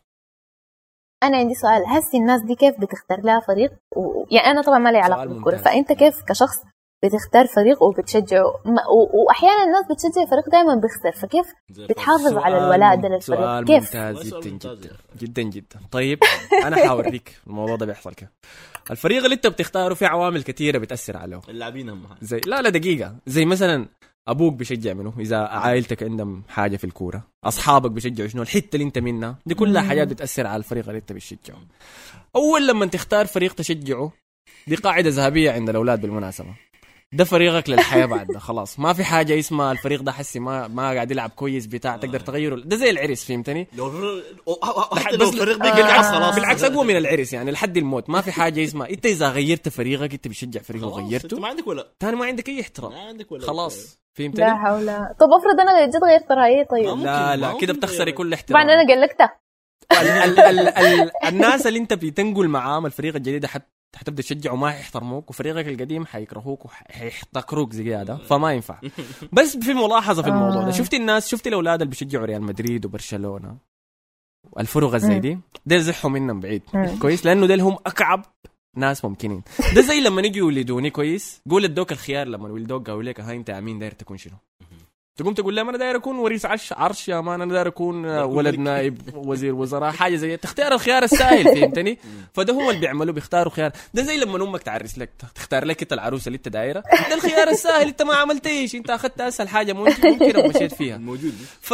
أنا عندي سؤال. هسي الناس دي كيف بتختار لها فريق؟ و... يعني أنا طبعا ما لي بالكورة. ممتاز. فأنت كيف كشخص بتختار فريق وبتشجعه. ما... و... وأحيانا الناس بتشجع فريق دائما بيخسر فكيف بتحافظ على الولاء ده للفريق؟ سؤال كيف؟ ممتاز جدا ممتاز جدا جدا جدا. طيب أنا حاوريك الموضوع ده بيحصل كيف؟ الفريق اللي انت بتختاره في عوامل كثيره بتأثر عليه. اللاعبين حاجة زي لا لا دقيقة. زي مثلا أبوك بيشجع منه إذا عائلتك عندهم حاجة في الكورة. أصحابك بيشجعوا شنو؟ الحتة اللي انت منها. دي كلها. حاجات بتأثر على الفريق اللي انت بتشجعه. أول لما تختار فريق تشجعه دي قاعدة ذهبية عند الأولاد بالمناسبة. ده فريقك للحياة بعد ده خلاص. ما في حاجة اسمها الفريق ده حسي ما ما قاعد يلعب كويس بتاع تقدر تغيره. ده زي العرس فهمتني؟ لو الفريق- حتى لو بس- الفريق آه. بالعكس خلاص. بالعكس أقوى من العرس يعني لحد الموت. ما في حاجة اسمها إنت إذا غيرت فريقك إنت بتشجع فريق انت وغيرته. ما عندك ولا تاني ما عندك أي احترام. ما عندك ولا خلاص فهمتني؟ لا حول طب افرض أنا جد غيرت رأيي طيب. لا لا كده بتخسري. كل احترام. طبعا أنا قلقتها ال ال ال ال الناس اللي أنت بتنقل معاهم الفريق الجديد حتبدا تشجعوا ما حيحترموك وفريقك القديم حيكرهوك وحيحتكروك زيادة فما ينفع. بس في ملاحظة في الموضوع ده آه. شفتي الناس شفتي الأولاد اللي بيشجعوا ريال مدريد وبرشلونة؟ الفرق الزي دي ديل زحوا منهم بعيد. كويس؟ لأنه ديل هم أكعب ناس ممكنين. ده زي لما نجي يولدوني كويس؟ قول ادوك الخيار لما ولدوك قالوا لك هاي أنت يا مين داير تكون شنو؟ تقوم تقول لهم أنا داير أكون وريث عرش عرش يا مان أنا داير أكون آه، ولد. نائب وزير وزراء حاجة زي تختار الخيار السهل فهمتني؟ فده هم اللي بيعملوا بيختاروا خيار ده زي لما أمك تعرس لك تختار لك أنت العروسة اللي أنت دايرة. ده الخيار السهل أنت ما عملت إيش أنت أخذت أسهل حاجة ممكن ممكن ومشيت فيها. موجود. ف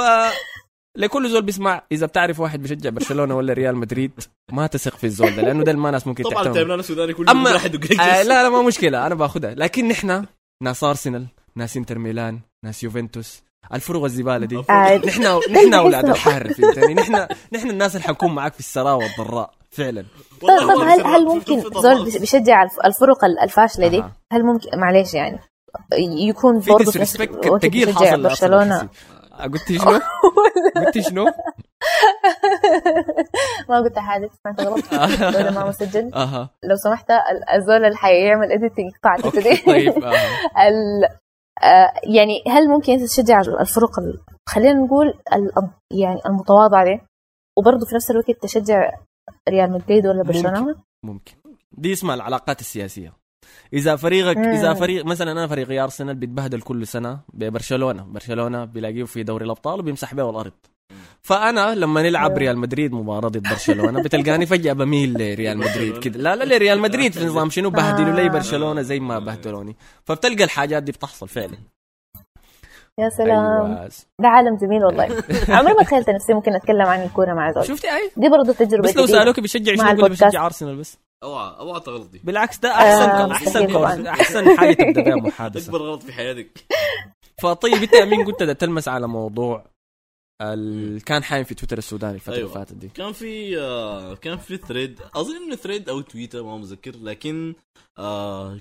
لكل زول بيسمع إذا بتعرف واحد بيشجع برشلونة ولا ريال مدريد ما تثق في الزول ده لأنه ده ما ناس ممكن طبعا التايم السوداني كله وقيت آه لا لا ما مشكلة أنا باخذها لكن نحن ناس ارسنال ناس انتر ميلان ناس يوفنتوس. الفرق الزبالة دي. آه، نحن نحن أولاد الحر فهمتني؟ نحن نحن الناس اللي حنكون معاك في السراء والضراء فعلا. طيب طيب هل هل ممكن زول بيش- بيشجع الف- الفرق ال- الفاشلة دي. هل ممكن معلش يعني. يكون في برضه في نفس الوقت بيشجع برشلونة. آه، قلت شنو؟ قلت شنو؟ ما قلت حاجة سمعت غلط. ولا ما مسجل. لو سمحت ال- الزول اللي حيعمل editing يقطع الحته دي. طيب آه، يعني هل ممكن أنت تشجع الفرق ال- خلينا نقول يعني المتواضعة دي؟ وبرضه في نفس الوقت تشجع ريال مدريد ولا برشلونة؟ ممكن. دي اسمها العلاقات السياسية. إذا فريقك مم. اذا فريق مثلا أنا فريقي أرسنال بيتبهدل كل سنة ببرشلونة. برشلونة بيلاقيه في دوري الأبطال وبيمسح به الأرض. فأنا لما نلعب ريال مدريد مباراة ضد برشلونة بتلقاني فجأة بميل لريال مدريد كده لا لا لريال مدريد في نظام شنو؟ بهدلوا لي برشلونة زي ما بهدلوني. فبتلقى الحاجات دي بتحصل فعلا. يا سلام. أيوه. ده عالم جميل والله. عمري ما تخيلت نفسي ممكن أتكلم عن الكورة مع زول. شفتي؟ أي. دي برضه تجربة بس لو. سألوك بيشجع مع شنو. بشجع أرسنال بس؟ اوعى اوعى تغلطي بالعكس ده أحسن آه، أحسن. أحسن حاجة تبدا بها محادثه أكبر غلط في حياتك. فطيب أنت مين كنت بدأت تلمس على موضوع ال... كان حايم في تويتر السوداني الفترة أيوة. اللي فاتت دي. كان في آه كان في thread أظن انه thread أو tweet ما متذكر لكن آه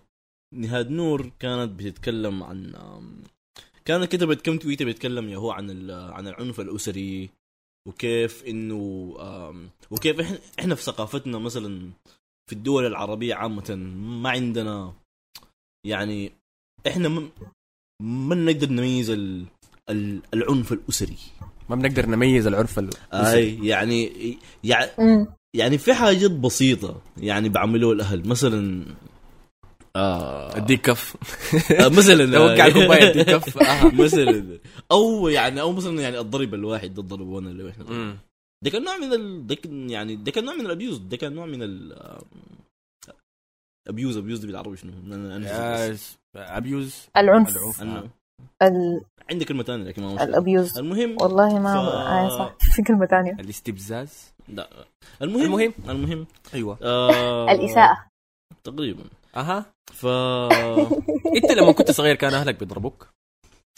نهاد نور كانت بتتكلم عن آم، كانت كتبت كم تويتر بيتكلم يا هو عن ال- عن العنف الأسري وكيف إنه وكيف إحنا إحنا في ثقافتنا مثلا في الدول العربية عامة ما عندنا يعني إحنا ما- نقدر نميز ال- ال- العنف الأسري. ما بنقدر نميز العرف ال... أي يعني يعني. يعني في حاجات بسيطة يعني بعملوها الأهل مثلا آه أديك كف آه مثلا توقع الكوباية أديك كف آه. مثلا أو يعني أو مثلا يعني الضرب الواحد ده الضربون اللي إحنا. ده كان نوع من ال... ده كان يعني ده كان نوع من ال abuse ده كان نوع من ال abuse abuse بالعربي شنو؟ أنا أنا. abuse العنف العنف آه. ال- عندي كلمة ثانية لكن ما مشكلة. ال abuse. المهم والله ما ف- آه صح. في كلمة ثانية. الاستبزاز لا. المهم المهم. المهم. أيوه. آه الإساءة. تقريبا. أها. ف أنت لما كنت صغير كان أهلك بيضربوك؟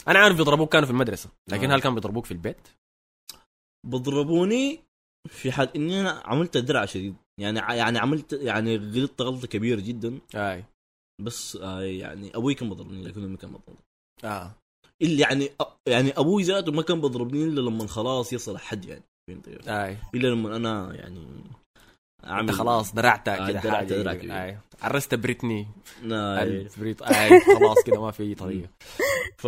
أنا عارف بيضربوك كانوا في المدرسة لكن آه. هل كان بيضربوك في البيت؟ بضربوني في حال إني أنا عملت درع شديد. يعني يعني عملت يعني غلطت غلطة كبيرة جدا. أي. بس آه يعني أبوي كان بضربني لكن أمي كان بضربني آه اللي يعني أ- يعني أبوي ذاته ما كان بضربني إلا لما خلاص يصل حد يعني فهمت كيف؟ أي إلا لما أنا يعني أنت خلاص درعتها آه، كده درعت حاجة درع كده. كبير. أي عرست بريتني آه البريت أي خلاص كده ما في اي طريقة ف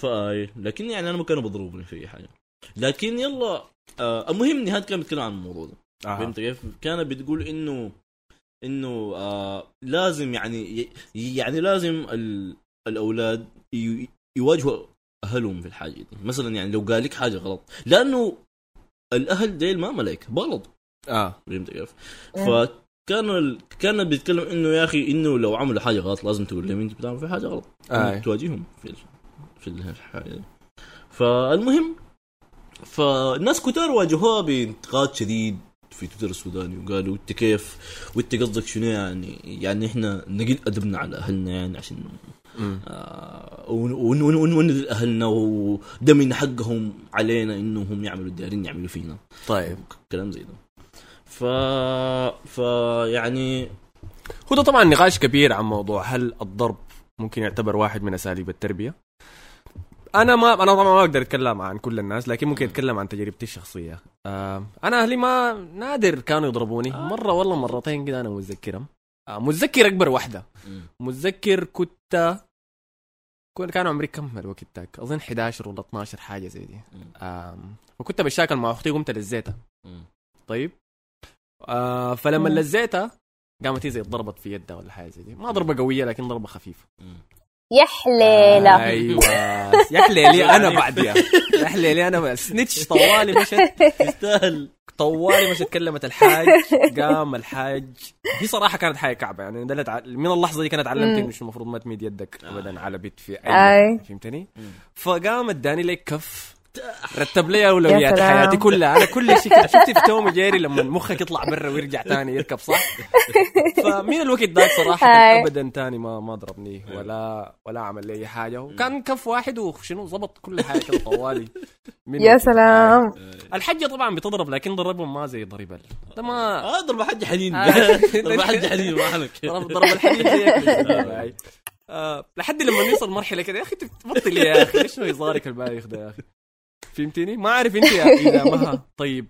فاي لكن يعني أنا ما كانوا بضربوني في أي حاجة لكن يلا آه المهم نهاد كان بيتكلم عن الموضوع ده آه. فهمت كيف؟ كانت بتقول إنه إنه آه لازم يعني يعني لازم ال الأولاد يواجهوا أهلهم في الحاجة دي، مثلا يعني لو قال لك حاجة غلط، لأنه الأهل ديل ما ملاك بغلط آه فهمت كيف؟ مم. فكان ال... كان بيتكلم إنه يا أخي إنه لو عملوا حاجة غلط لازم تقول لهم أنت بتعمل في حاجة غلط آي. تواجههم في ال... في الحاجة دي فالمهم فالناس كتار واجهوها بانتقاد شديد في تويتر السوداني وقالوا أنت كيف؟ وأنت قصدك شنو يعني؟ يعني إحنا نقل أدبنا على أهلنا يعني عشان. آه ون- ون- ون- ون- ونذل أهلنا وده من حقهم علينا إنهم يعملوا الدارين يعملوا فينا. طيب. كلام زي ده. ف ف يعني هو ده طبعا نقاش كبير عن موضوع هل الضرب ممكن يعتبر واحد من أساليب التربية؟ أنا ما أنا طبعا ما أقدر أتكلم عن كل الناس لكن ممكن أتكلم عن تجربتي الشخصية. آه أنا أهلي ما نادر كانوا يضربوني. مرة والله مرتين كده أنا متذكرهم آه متذكر أكبر واحدة. متذكر كنت كان عمري كم الوقت تاك أظن 11 ولا 12 حاجة زي دي. آم، فكنت بشاكل مع أختي قمت لزيتها. طيب. آه فلما. لزيتها قامت هي زي ضربت في يدها ولا حاجة زي دي. ما ضربة قوية لكن ضربة خفيفة. يا حليلة. أيوه. يا حليلي أنا بعديها. يا حليلي أنا سنتش طوالي مشت تستاهل طوالي مشت كلمت الحاج قام الحاج. دي صراحة كانت حاجة كعبة يعني ده تع- من اللحظة دي كانت علمت. إنه شو المفروض ما تميد يدك ابدا على بيت في أي. أي. فهمتني؟ فقام اداني لك كف. رتب لي اولويات. حياتي كلها. أنا كل شيء كده شفتي في توم جيري لما مخك يطلع برا ويرجع تاني يركب صح؟ فمن الوقت ذاك صراحة ابدا تاني ما ما ضربني ولا ولا عمل لي أي حاجة. وكان كف واحد وشنو ظبط كل حاجة كده طوالي. يا سلام. الحجة طبعا بتضرب لكن ضربهم ما زي ضرب ال- ده ما آه ضرب حد حنين آه. ضرب حد حنين ما عليك ضرب ضرب الحديد زيك آه، لحد لما نوصل مرحلة كده يا أخي تبطل يا أخي. إيش هزارك البايخ ده يا أخي؟ فهمتني؟ ما أعرف أنت يا إذا مها طيب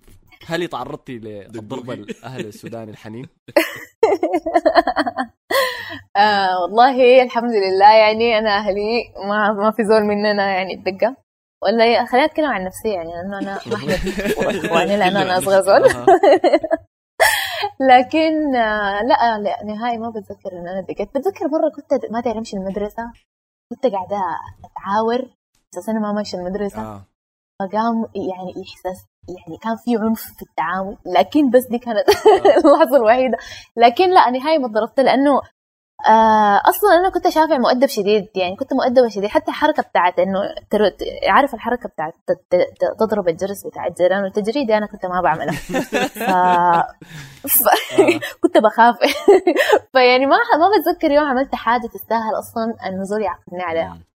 هل تعرضتي للضرب الاهل السوداني الحنين؟ آه والله الحمد لله يعني أنا أهلي ما ما في زول مننا يعني اتدقى ولا خليني أتكلم عن نفسي يعني لأنه أنا ما إخواني لأنه أنا أصغر زول. لكن آه لا لا نهائي ما بتذكر إن أنا اتدقيت بتذكر مرة كنت ما تعرف امشي المدرسة كنت قاعدة أتعاور أساس أنا ما ماشيه المدرسة آه. فقام يعني احساس يعني كان في عنف في التعامل لكن بس دي كانت اللحظة الوحيدة. لكن لا نهايه ما ضربت لأنه آه أصلا أنا كنت شافع مؤدب شديد يعني كنت مؤدبة شديد. حتى الحركة بتاعت إنه عارف الحركة بتاعت تضرب الجرس بتاع الجيران والتجريدي أنا كنت ما بعملها. ف... ف... كنت بخاف. فيعني ما ما بتذكر يوم عملت حاجة تستاهل أصلا انه زول يعاقبني عليها.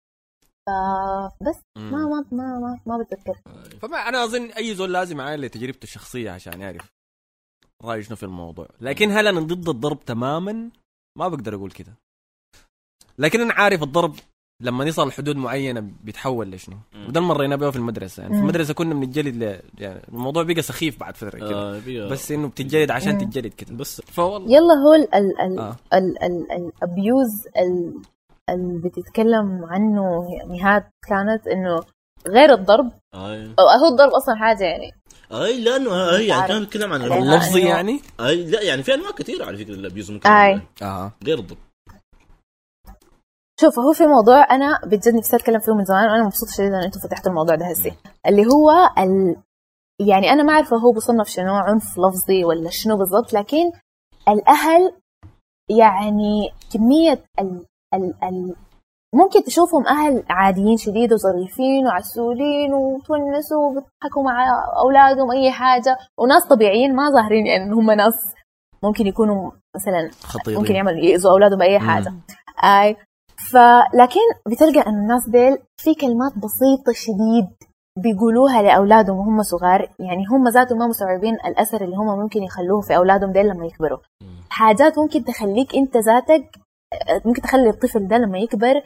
فبس ما ما ما ما, ما بتذكر. فما أنا أظن أي زول لازم يعاين تجربته الشخصية عشان يعرف رايه شنو في الموضوع. لكن هل أنا ضد الضرب تماما؟ ما بقدر أقول كده. لكن أنا عارف الضرب لما يصل حدود معينة بيتحول لشنو. وده اللي مرينا به في المدرسة. يعني في. المدرسة كنا بنتجلد ل... يعني الموضوع بقى سخيف بعد فترة كده. آه بس إنه بتتجلد عشان. تتجلد كده. بس فوالله يلا هو ال ال ال آه. ال ال ال abuse ال- اللي بتتكلم عنه نهاد كانت إنه غير الضرب؟ آي. أو هو الضرب أصلا حاجة يعني؟ آي لأنه آي يعني. كان بيتكلم عن اللفظي إنه- يعني؟ آي لا يعني في أنواع كثيره على فكرة ال abuse ممكن. آي. آه. غير الضرب. شوف هو في موضوع أنا بجد نفسي أتكلم فيه من زمان وأنا مبسوطة شديد ان أنتم فتحتوا الموضوع ده هسي. اللي هو ال... يعني أنا ما عارفه هو بصنف شنو عنف لفظي ولا شنو بالضبط لكن الأهل يعني كمية ال... ال... ال... ممكن تشوفهم أهل عاديين شديد وظريفين وعسولين وتونسوا وبيضحكوا مع أولادهم أي حاجة وناس طبيعيين ما ظاهرين يعني هم ناس ممكن يكونوا مثلا خطير ممكن يعملوا يأذوا أولادهم بأي مم. حاجة. أي فلكن بتلقى إنه الناس ديل في كلمات بسيطة شديد بيقولوها لأولادهم وهم صغار. يعني هم ذاتهم ما مستوعبين الأثر اللي هم ممكن يخلوه في أولادهم ديل لما يكبروا. حاجات ممكن تخليك أنت ذاتك ممكن تخلي الطفل ده لما يكبر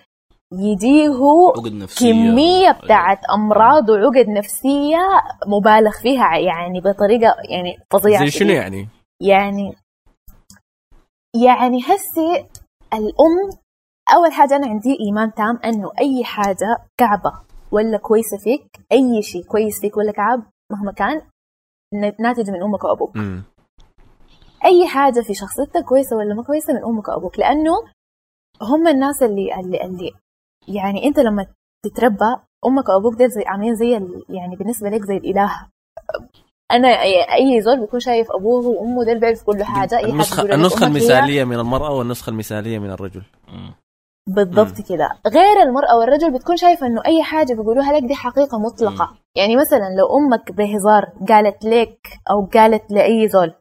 يجيه عقد نفسية كمية بتاعت أمراض وعقد نفسية مبالغ فيها يعني بطريقة يعني فظيعة زي شنو. يعني؟ يعني يعني هسي الأم أول حاجة أنا عندي إيمان تام أنه أي حاجة كعبة ولا كويسة فيك أي شيء كويس فيك ولا كعب مهما كان ناتج من أمك وأبوك مم. أي حاجة في شخصيتك كويسة ولا ما كويسة من أمك وأبوك لأنه هم الناس اللي اللي, اللي يعني أنت لما تتربى أمك وأبوك ديل زي عاملين زي ال- يعني بالنسبة لك زي الإله. أنا أي- أي زول بيكون شايف أبوه وأمه ديل بيعرف كل حاجة أي حاجة النسخة بيقولها لك النسخة أمك هي- المثالية من المرأة والنسخة المثالية من الرجل. مم. بالضبط كده. غير المرأة والرجل بتكون شايفة إنه أي حاجة بيقولوها لك دي حقيقة مطلقة. يعني مثلا لو أمك بهزار قالت لك أو قالت لأي زول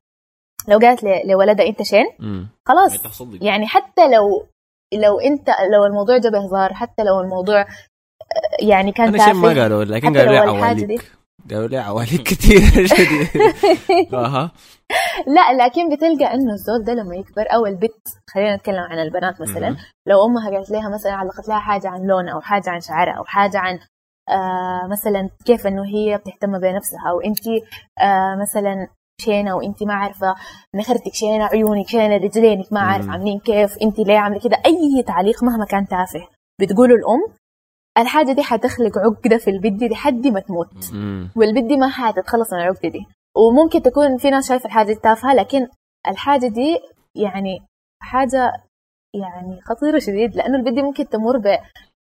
لو قالت ل- لولدها أنت شين مم. خلاص. يعني حتى لو لو انت لو الموضوع ده بهزار حتى لو الموضوع آه، يعني كان أنا شيء ما قالوا لكن قالوا لي عواليك قالوا لي عواليك كثير أها. لا لكن بتلقى إنه الزول ده لما يكبر أو البت خلينا نتكلم عن البنات مثلا. لو أمها قالت لها مثلا علقت لها حاجة عن لونها أو حاجة عن شعرها أو حاجة عن آه مثلا كيف إنه هي بتهتم بنفسها أو انت آه مثلا شينه وانت ما عارفة نخرتك شينه عيونك شينه رجلينك ما عارف. عاملين كيف انت ليه عاملة كده أي تعليق مهما كان تافه بتقوله الأم الحاجة دي حتخلق عقدة في البنت دي لحد ما تموت مم. والبنت دي ما حتتخلص من العقدة دي وممكن تكون في ناس شايفة الحاجة دي تافهة لكن الحاجة دي يعني حاجة يعني خطيرة شديد لأنه البنت دي ممكن تمر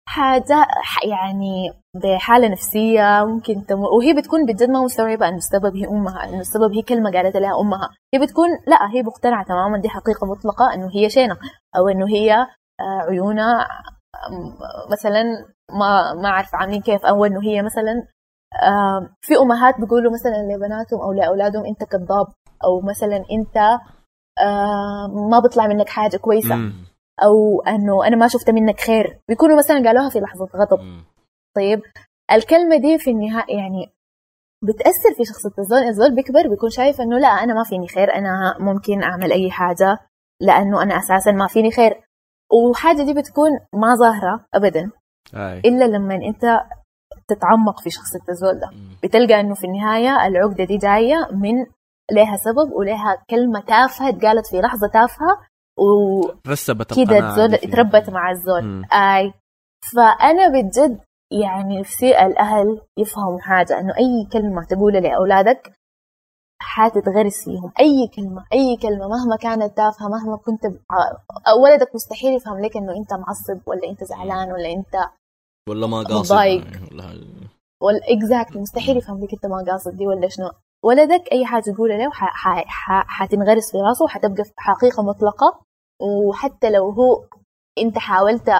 بحاجة ح- يعني بحالة نفسية ممكن تمر وهي بتكون بجد ما مستوعبة أنه السبب هي أمها أنه السبب هي كلمة قالت لها أمها هي بتكون لا هي مقتنعة تماما دي حقيقة مطلقة أنه هي شينة أو أنه هي آه، عيونها مثلا ما ما أعرف عاملين كيف أو أنه هي مثلا في أمهات بيقولوا مثلا لبناتهم أو لأولادهم أنت كذاب أو مثلا أنت آم، ما بيطلع منك حاجة كويسة مم. أو أنه أنا ما شفت منك خير. بيكونوا مثلا قالوها في لحظة غضب. طيب الكلمة دي في النهاية يعني بتأثر في شخصية الزول. الزول بيكبر بيكون شايف إنه لا أنا ما فيني خير. أنا ممكن أعمل أي حاجة لأنه أنا أساسا ما فيني خير. وحاجة دي بتكون ما ظاهرة ابدا. هاي إلا لما أنت تتعمق في شخصية الزول ده. بتلقى إنه في النهاية العقدة دي جاية من لها سبب ولها كلمة تافهة اتقالت في لحظة تافهة وكده رسبت دي فيه. اتربت مع الزول. آي فأنا بجد يعني نفسي الأهل يفهموا حاجة إنه أي كلمة تقولها لأولادك حتتغرس فيهم أي كلمة أي كلمة مهما كانت تافهة مهما كنت ع- ولدك مستحيل يفهم لك إنه أنت معصب ولا أنت زعلان ولا أنت ولا ما قاصد مضايق. يعني ولا. ولا اكزاكتلي مستحيل يفهم لك أنت ما قاصد دي ولا شنو ولدك أي حاجة تقولها له ح- ح- ح- حتنغرس في راسه وحتبقى حقيقة مطلقة وحتى لو هو انت حاولت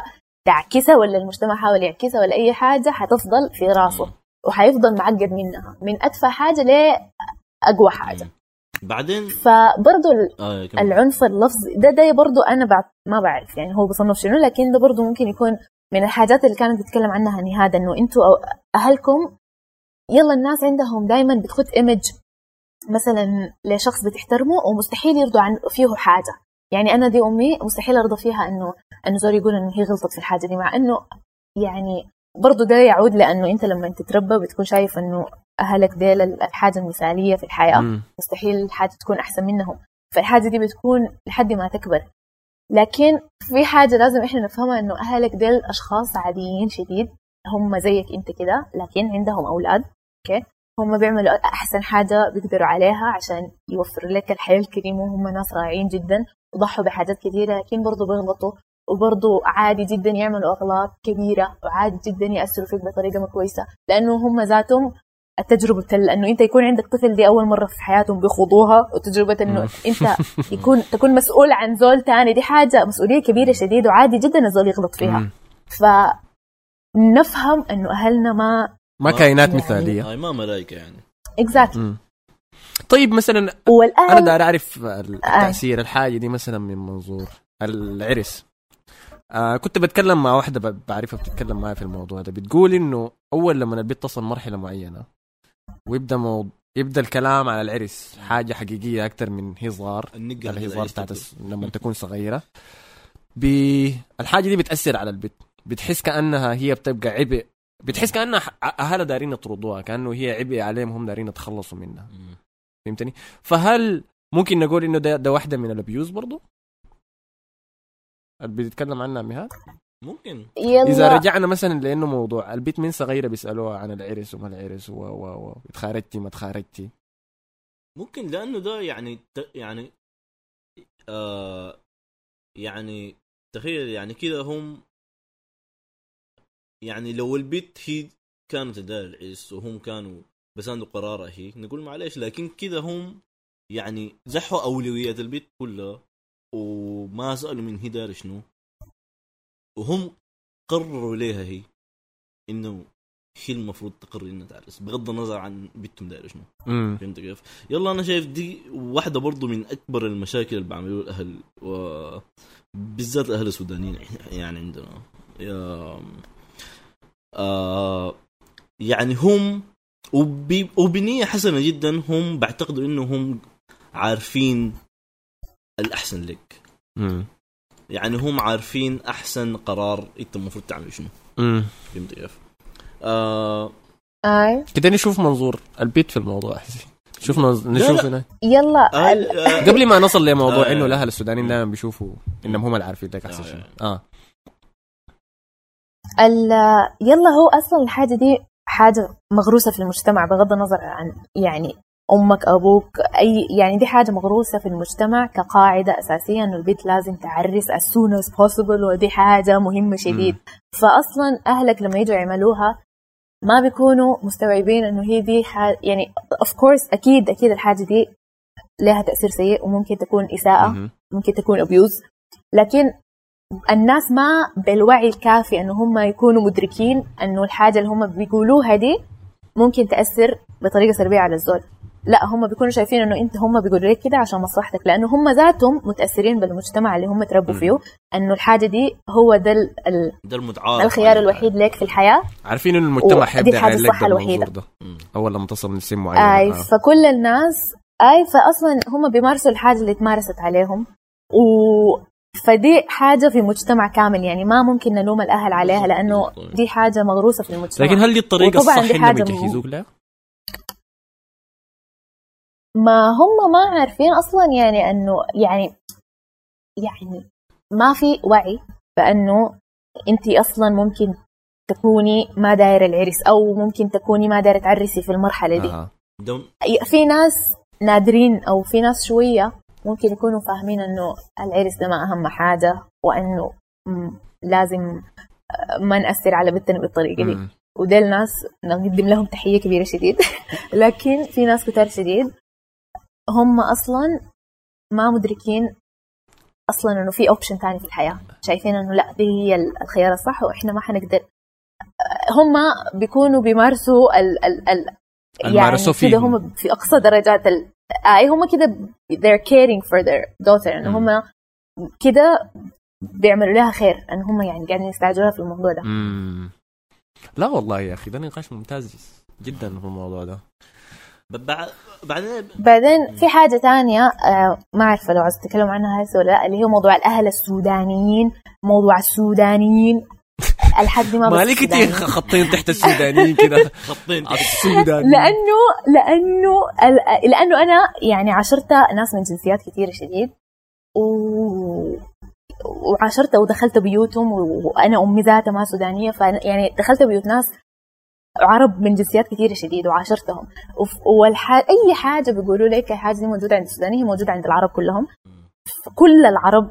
تعكسها ولا المجتمع حاول يعكسها ولا أي حاجة حتفضل في راسه وحيفضل معقد منها. من اتفه حاجة لاقوى حاجة. بعدين؟ فبرضه كمل. العنف اللفظي ده ده برضه أنا بعد ما بعرف. يعني هو بصنف شنو لكن ده برضه ممكن يكون من الحاجات اللي كانت بتتكلم عنها نهاد إنه أنتوا أهلكم يلا الناس عندهم دائما بتخد ايمج مثلا لشخص بتحترمه ومستحيل يرضوا عن فيه حاجة. يعني أنا دي أمي مستحيل أرضى فيها إنه إنه زول يقول إنه هي غلطت في الحاجة دي مع إنه يعني برضه ده يعود لأنه أنت لما تتربى بتكون شايف إنه أهلك ديل الحاجة المثالية في الحياة. مستحيل الحاجة تكون أحسن منهم. فالحاجة دي بتكون لحد ما تكبر. لكن في حاجة لازم إحنا نفهمها إنه أهلك ديل أشخاص عاديين شديد. هم زيك أنت كده لكن عندهم أولاد okay؟ هم بيعملوا أحسن حاجة بيقدروا عليها عشان يوفروا لك الحياة الكريمة وهم ناس رائعين جدا. وضحوا بحاجات كثيرة لكن برضو بيغلطوا وبرضو عادي جدا يعملوا أغلاط كبيرة وعادي جدا يأثروا فيك بطريقة ما كويسة لأنه هم ذاتهم التجربة ال- إنه أنت يكون عندك طفل دي أول مرة في حياتهم بيخوضوها وتجربة إنه أنت يكون تكون مسؤول عن زول تاني دي حاجة مسؤولية كبيرة شديد وعادي جدا الزول يغلط فيها. فنفهم إنه أهلنا ما ما كائنات يعني- مثالية. هاي ما ملايكة يعني. اكزاكتلي. طيب مثلا أنا والاهل داير أعرف التأثير الحاجة دي مثلا من منظور العرس. آه كنت بتكلم مع واحدة ب- بعرفها بتتكلم معي في الموضوع ده. بتقول إنه أول لما البنت تصل مرحلة معينة ويبدأ موضوع يبدأ الكلام على العرس حاجة حقيقية أكثر من هزار. الهزار بتاعت الس- لما تكون صغيرة. ب... الحاجة دي بتأثر على البنت بتحس كأنها هي بتبقى عبء. بتحس كأنها أهلها دارين يطردوها كأنه هي عبء عليهم هم دارين يتخلصوا منها. فهمتني؟ فهل ممكن نقول إنه ده, ده واحدة من الابيوز برضو؟ اللي بيتكلم عنها مهاد ممكن. يلا. إذا رجعنا مثلا لأنه موضوع البيت من صغيرة بيسألوها عن العرس وما العرس و و و اتخارجتي ما اتخارجتي؟ ممكن لأنه ده يعني ت- يعني آه يعني تخيل يعني كذا هم يعني لو البيت هي كانت تدار العز وهم كانوا بساندوا قرارها هي. نقول معلش لكن كذا هم يعني زحوا أولويات البيت كلها وما سألوا من هي دار شنو. وهم قرروا ليها هي إنه هي المفروض تقرر انها تعرس. بغض النظر عن بنتهم دايره شنو. فهمت كيف؟ يلا أنا شايف دي واحدة برضو من أكبر المشاكل اللي بعملوها الأهل و بالذات الأهل السودانيين يعني عندنا. يا آه يعني هم وب... وبنية حسنة جدا هم بعتقدوا إنهم عارفين الأحسن لك امم يعني هم عارفين أحسن قرار أنت المفروض تعمل شنو امم فهمت كيف؟ آه. كده نشوف منظور البيت في الموضوع احسن شوف. نشوف هنا يلا آه آه قبل ما نصل لموضوع آه. إنه الأهل السودانيين دائما بيشوفوا إنهم هم اللي عارفين لك أحسن آه. شيء آه ال- يلا هو أصلا الحاجة دي حاجة مغروسة في المجتمع بغض النظر عن يعني أمك أبوك أي يعني دي حاجة مغروسة في المجتمع كقاعدة أساسية إنه البيت لازم تعرس as soon as possible ودي حاجة مهمة شديد فاصلا أهلك لما يجوا يعملوها ما بيكونوا مستوعبين إنه هي دي حاجة يعني of course أكيد أكيد الحاجة دي لها تأثير سيء وممكن تكون إساءة مهم. ممكن تكون abuse لكن الناس ما بالوعي الكافي إنه هم يكونوا مدركين إنه الحاجة اللي هم بيقولوها دي ممكن تأثر بطريقة سلبية على الزول لا هم بيكونوا شايفين إنه أنت هم بيقولوا لك كده عشان مصلحتك لأنه هم ذاتهم متأثرين بالمجتمع اللي هم تربوا. فيه إنه الحاجة دي هو ده ال- ده المتعارف الخيار. الوحيد لك في الحياة عارفين إنه المجتمع حيبدا الحاجة يعمل لك الصح ده. أول لما تصل من سن معين أي آه. فكل الناس أي فاصلا هم بيمارسوا الحاجة اللي اتمارست عليهم و فدي حاجة في مجتمع كامل يعني ما ممكن نلوم الأهل عليها لأنه دي حاجة مغروسة في المجتمع لكن هل دي الطريقة وطبعاً الصح دي حاجة يجهزوك لها؟ ما هم ما عارفين أصلا يعني أنه يعني يعني ما في وعي بأنه أنت أصلا ممكن تكوني ما دايرة العرس أو ممكن تكوني ما دايرة تعرسي في المرحلة دي آه. في ناس نادرين أو في ناس شوية ممكن يكونوا فاهمين إنه العرس ده ما أهم حاجة وإنه لازم آه، ما نأثر على بنتنا بالطريقة دي. مم. وديل ناس نقدم لهم تحية كبيرة شديد. لكن في ناس كتار شديد. هم أصلا ما مدركين أصلا إنه في اوبشن ثاني في الحياة. شايفين إنه لا دي هي الخيار الصح وإحنا ما حنقدر. هم بيكونوا بيمارسوا ال ال ال يعني كده. هم في أقصى درجات ال... اي هم كده they're caring for their daughter انه هم كده بيعملوا لها خير إن هم يعني قاعدين يستعجلوها في الموضوع ده. مم. لا والله يا أخي ده نقاش ممتاز جدا في الموضوع ده. بعد بعدين بعدين في حاجة تانية آه ما أعرف لو عايز تتكلم عنها هسه ولا لا اللي هو موضوع الأهل السودانيين موضوع السودانيين. الحد ما مالي كتير السودانيين. خطين تحت السودانيين كده خطين السودانيين لأنه لأنه ال- لأنه أنا يعني عاشرت ناس من جنسيات كثيرة شديد و وعاشرت ودخلت بيوتهم وأنا أمي ذاتها ما سودانية فيعني دخلت بيوت ناس عرب من جنسيات كثيره شديد وعاشرتهم. أي حاجة بيقولوا لك اي حاجة دي موجودة عند السودانيين هي موجودة عند العرب كلهم كل العرب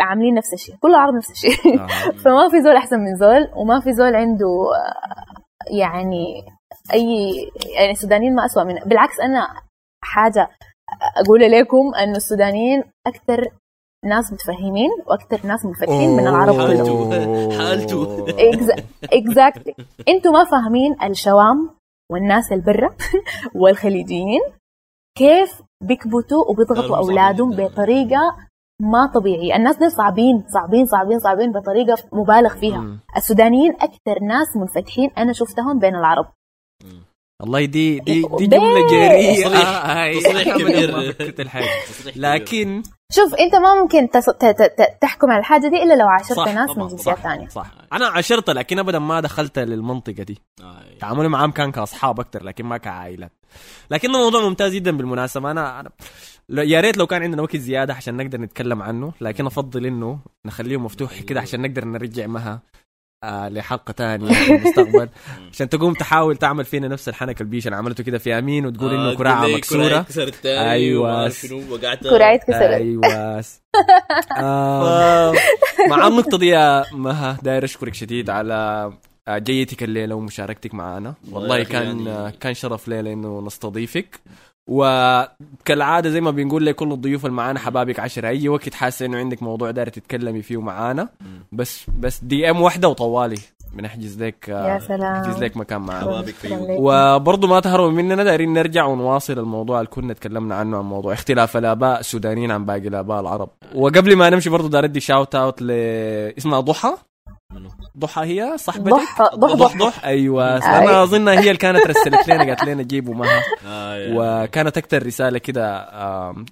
عاملين نفس الشيء كل العرب نفس الشيء آه. فما في زول أحسن من زول وما في زول عنده آه، يعني أي يعني السودانيين ما اسوء من بالعكس أنا حاجة أقول لكم إنه السودانيين أكثر ناس متفهمين وأكثر ناس منفتحين من العرب. كلهم حالته. اكزاكتلي أنتوا ما فاهمين الشوام والناس البرة والخليجيين كيف بيكبتوا وبيضغطوا أولادهم. بطريقة ما طبيعيه الناس دي صعبين صعبين صعبين صعبين بطريقة مبالغ فيها. مم. السودانيين أكثر ناس منفتحين أنا شفتهم بين العرب. والله دي دي دي بيه. جمله جريئة. تصريح- آه، هاي. تصريح كبير. لكن شوف أنت ما ممكن تس... ت... ت... ت... تحكم على الحاجة دي إلا لو عاشرت صح ناس من جنسيات صح ثانية صح. أنا عاشرت لكن ابدا ما دخلت للمنطقة دي. آه. تعاملي معاهم كان كأصحاب أكثر لكن ما كعائلات. لكنه موضوع ممتاز جدا بالمناسبة. أنا أنا يا ريت لو كان عندنا وقت زيادة عشان نقدر نتكلم عنه لكن أفضل إنه نخليه مفتوح كده عشان نقدر نرجع مها آه لحلقة تانية في المستقبل. عشان تقوم تحاول تعمل فينا نفس الحنك البيش اللي عملته كده في امين وتقول إنه آه، كراعه مكسورة. وقعت كراعي اتكسرت أيوه. آه، مع النقطة دي يا مها داير أشكرك شديد على آه، جيتك الليلة ومشاركتك معنا. والله كان كان شرف ليلة إنه نستضيفك. وكالعادة زي ما بنقول لكل الضيوف اللي معانا حبابك عشرة. أي وقت حاسة إنه عندك موضوع داير تتكلمي فيه معانا بس بس دي ام واحدة وطوالي. بنحجز لك آه، يا سلام. نحجز لك مكان معانا. وبرضه ما تهربوا مننا دايرين نرجع ونواصل الموضوع. اللي كنا تكلمنا عنه عن موضوع اختلاف الآباء السودانيين عن باقي الآباء العرب. وقبل ما نمشي برضه داير ادي shout out ل اسمها ضحى. منو؟ ضحى هي صاحبتك ضح ضح ضح ضح أيوه. أنا أظن هي اللي كانت رسلت لنا قالت لنا جيبوا مها آه،. وكانت أكثر رسالة كده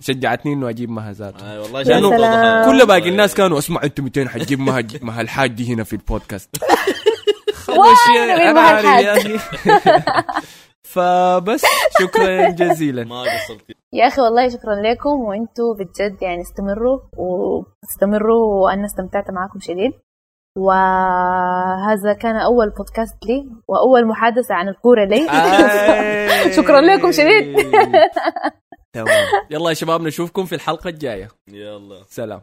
شجعتني إنه أجيب مها ذاته آه، والله. توضح. كل باقي الناس كانوا اسمع انت 200 حتجيب مها مها الحاج دي هنا في البودكاست وين مها عارف يا؟ أخي. فبس شكرا جزيلا ما قصرت يا أخي والله شكرا لكم وأنتم بجد يعني استمروا واستمروا وأنا استمتعت معاكم شديد وهذا كان أول بودكاست لي وأول محادثة عن الكورة لي. آي. شكراً لكم شديد. تمام. يلا يا شباب نشوفكم في الحلقة الجاية. يلا. سلام.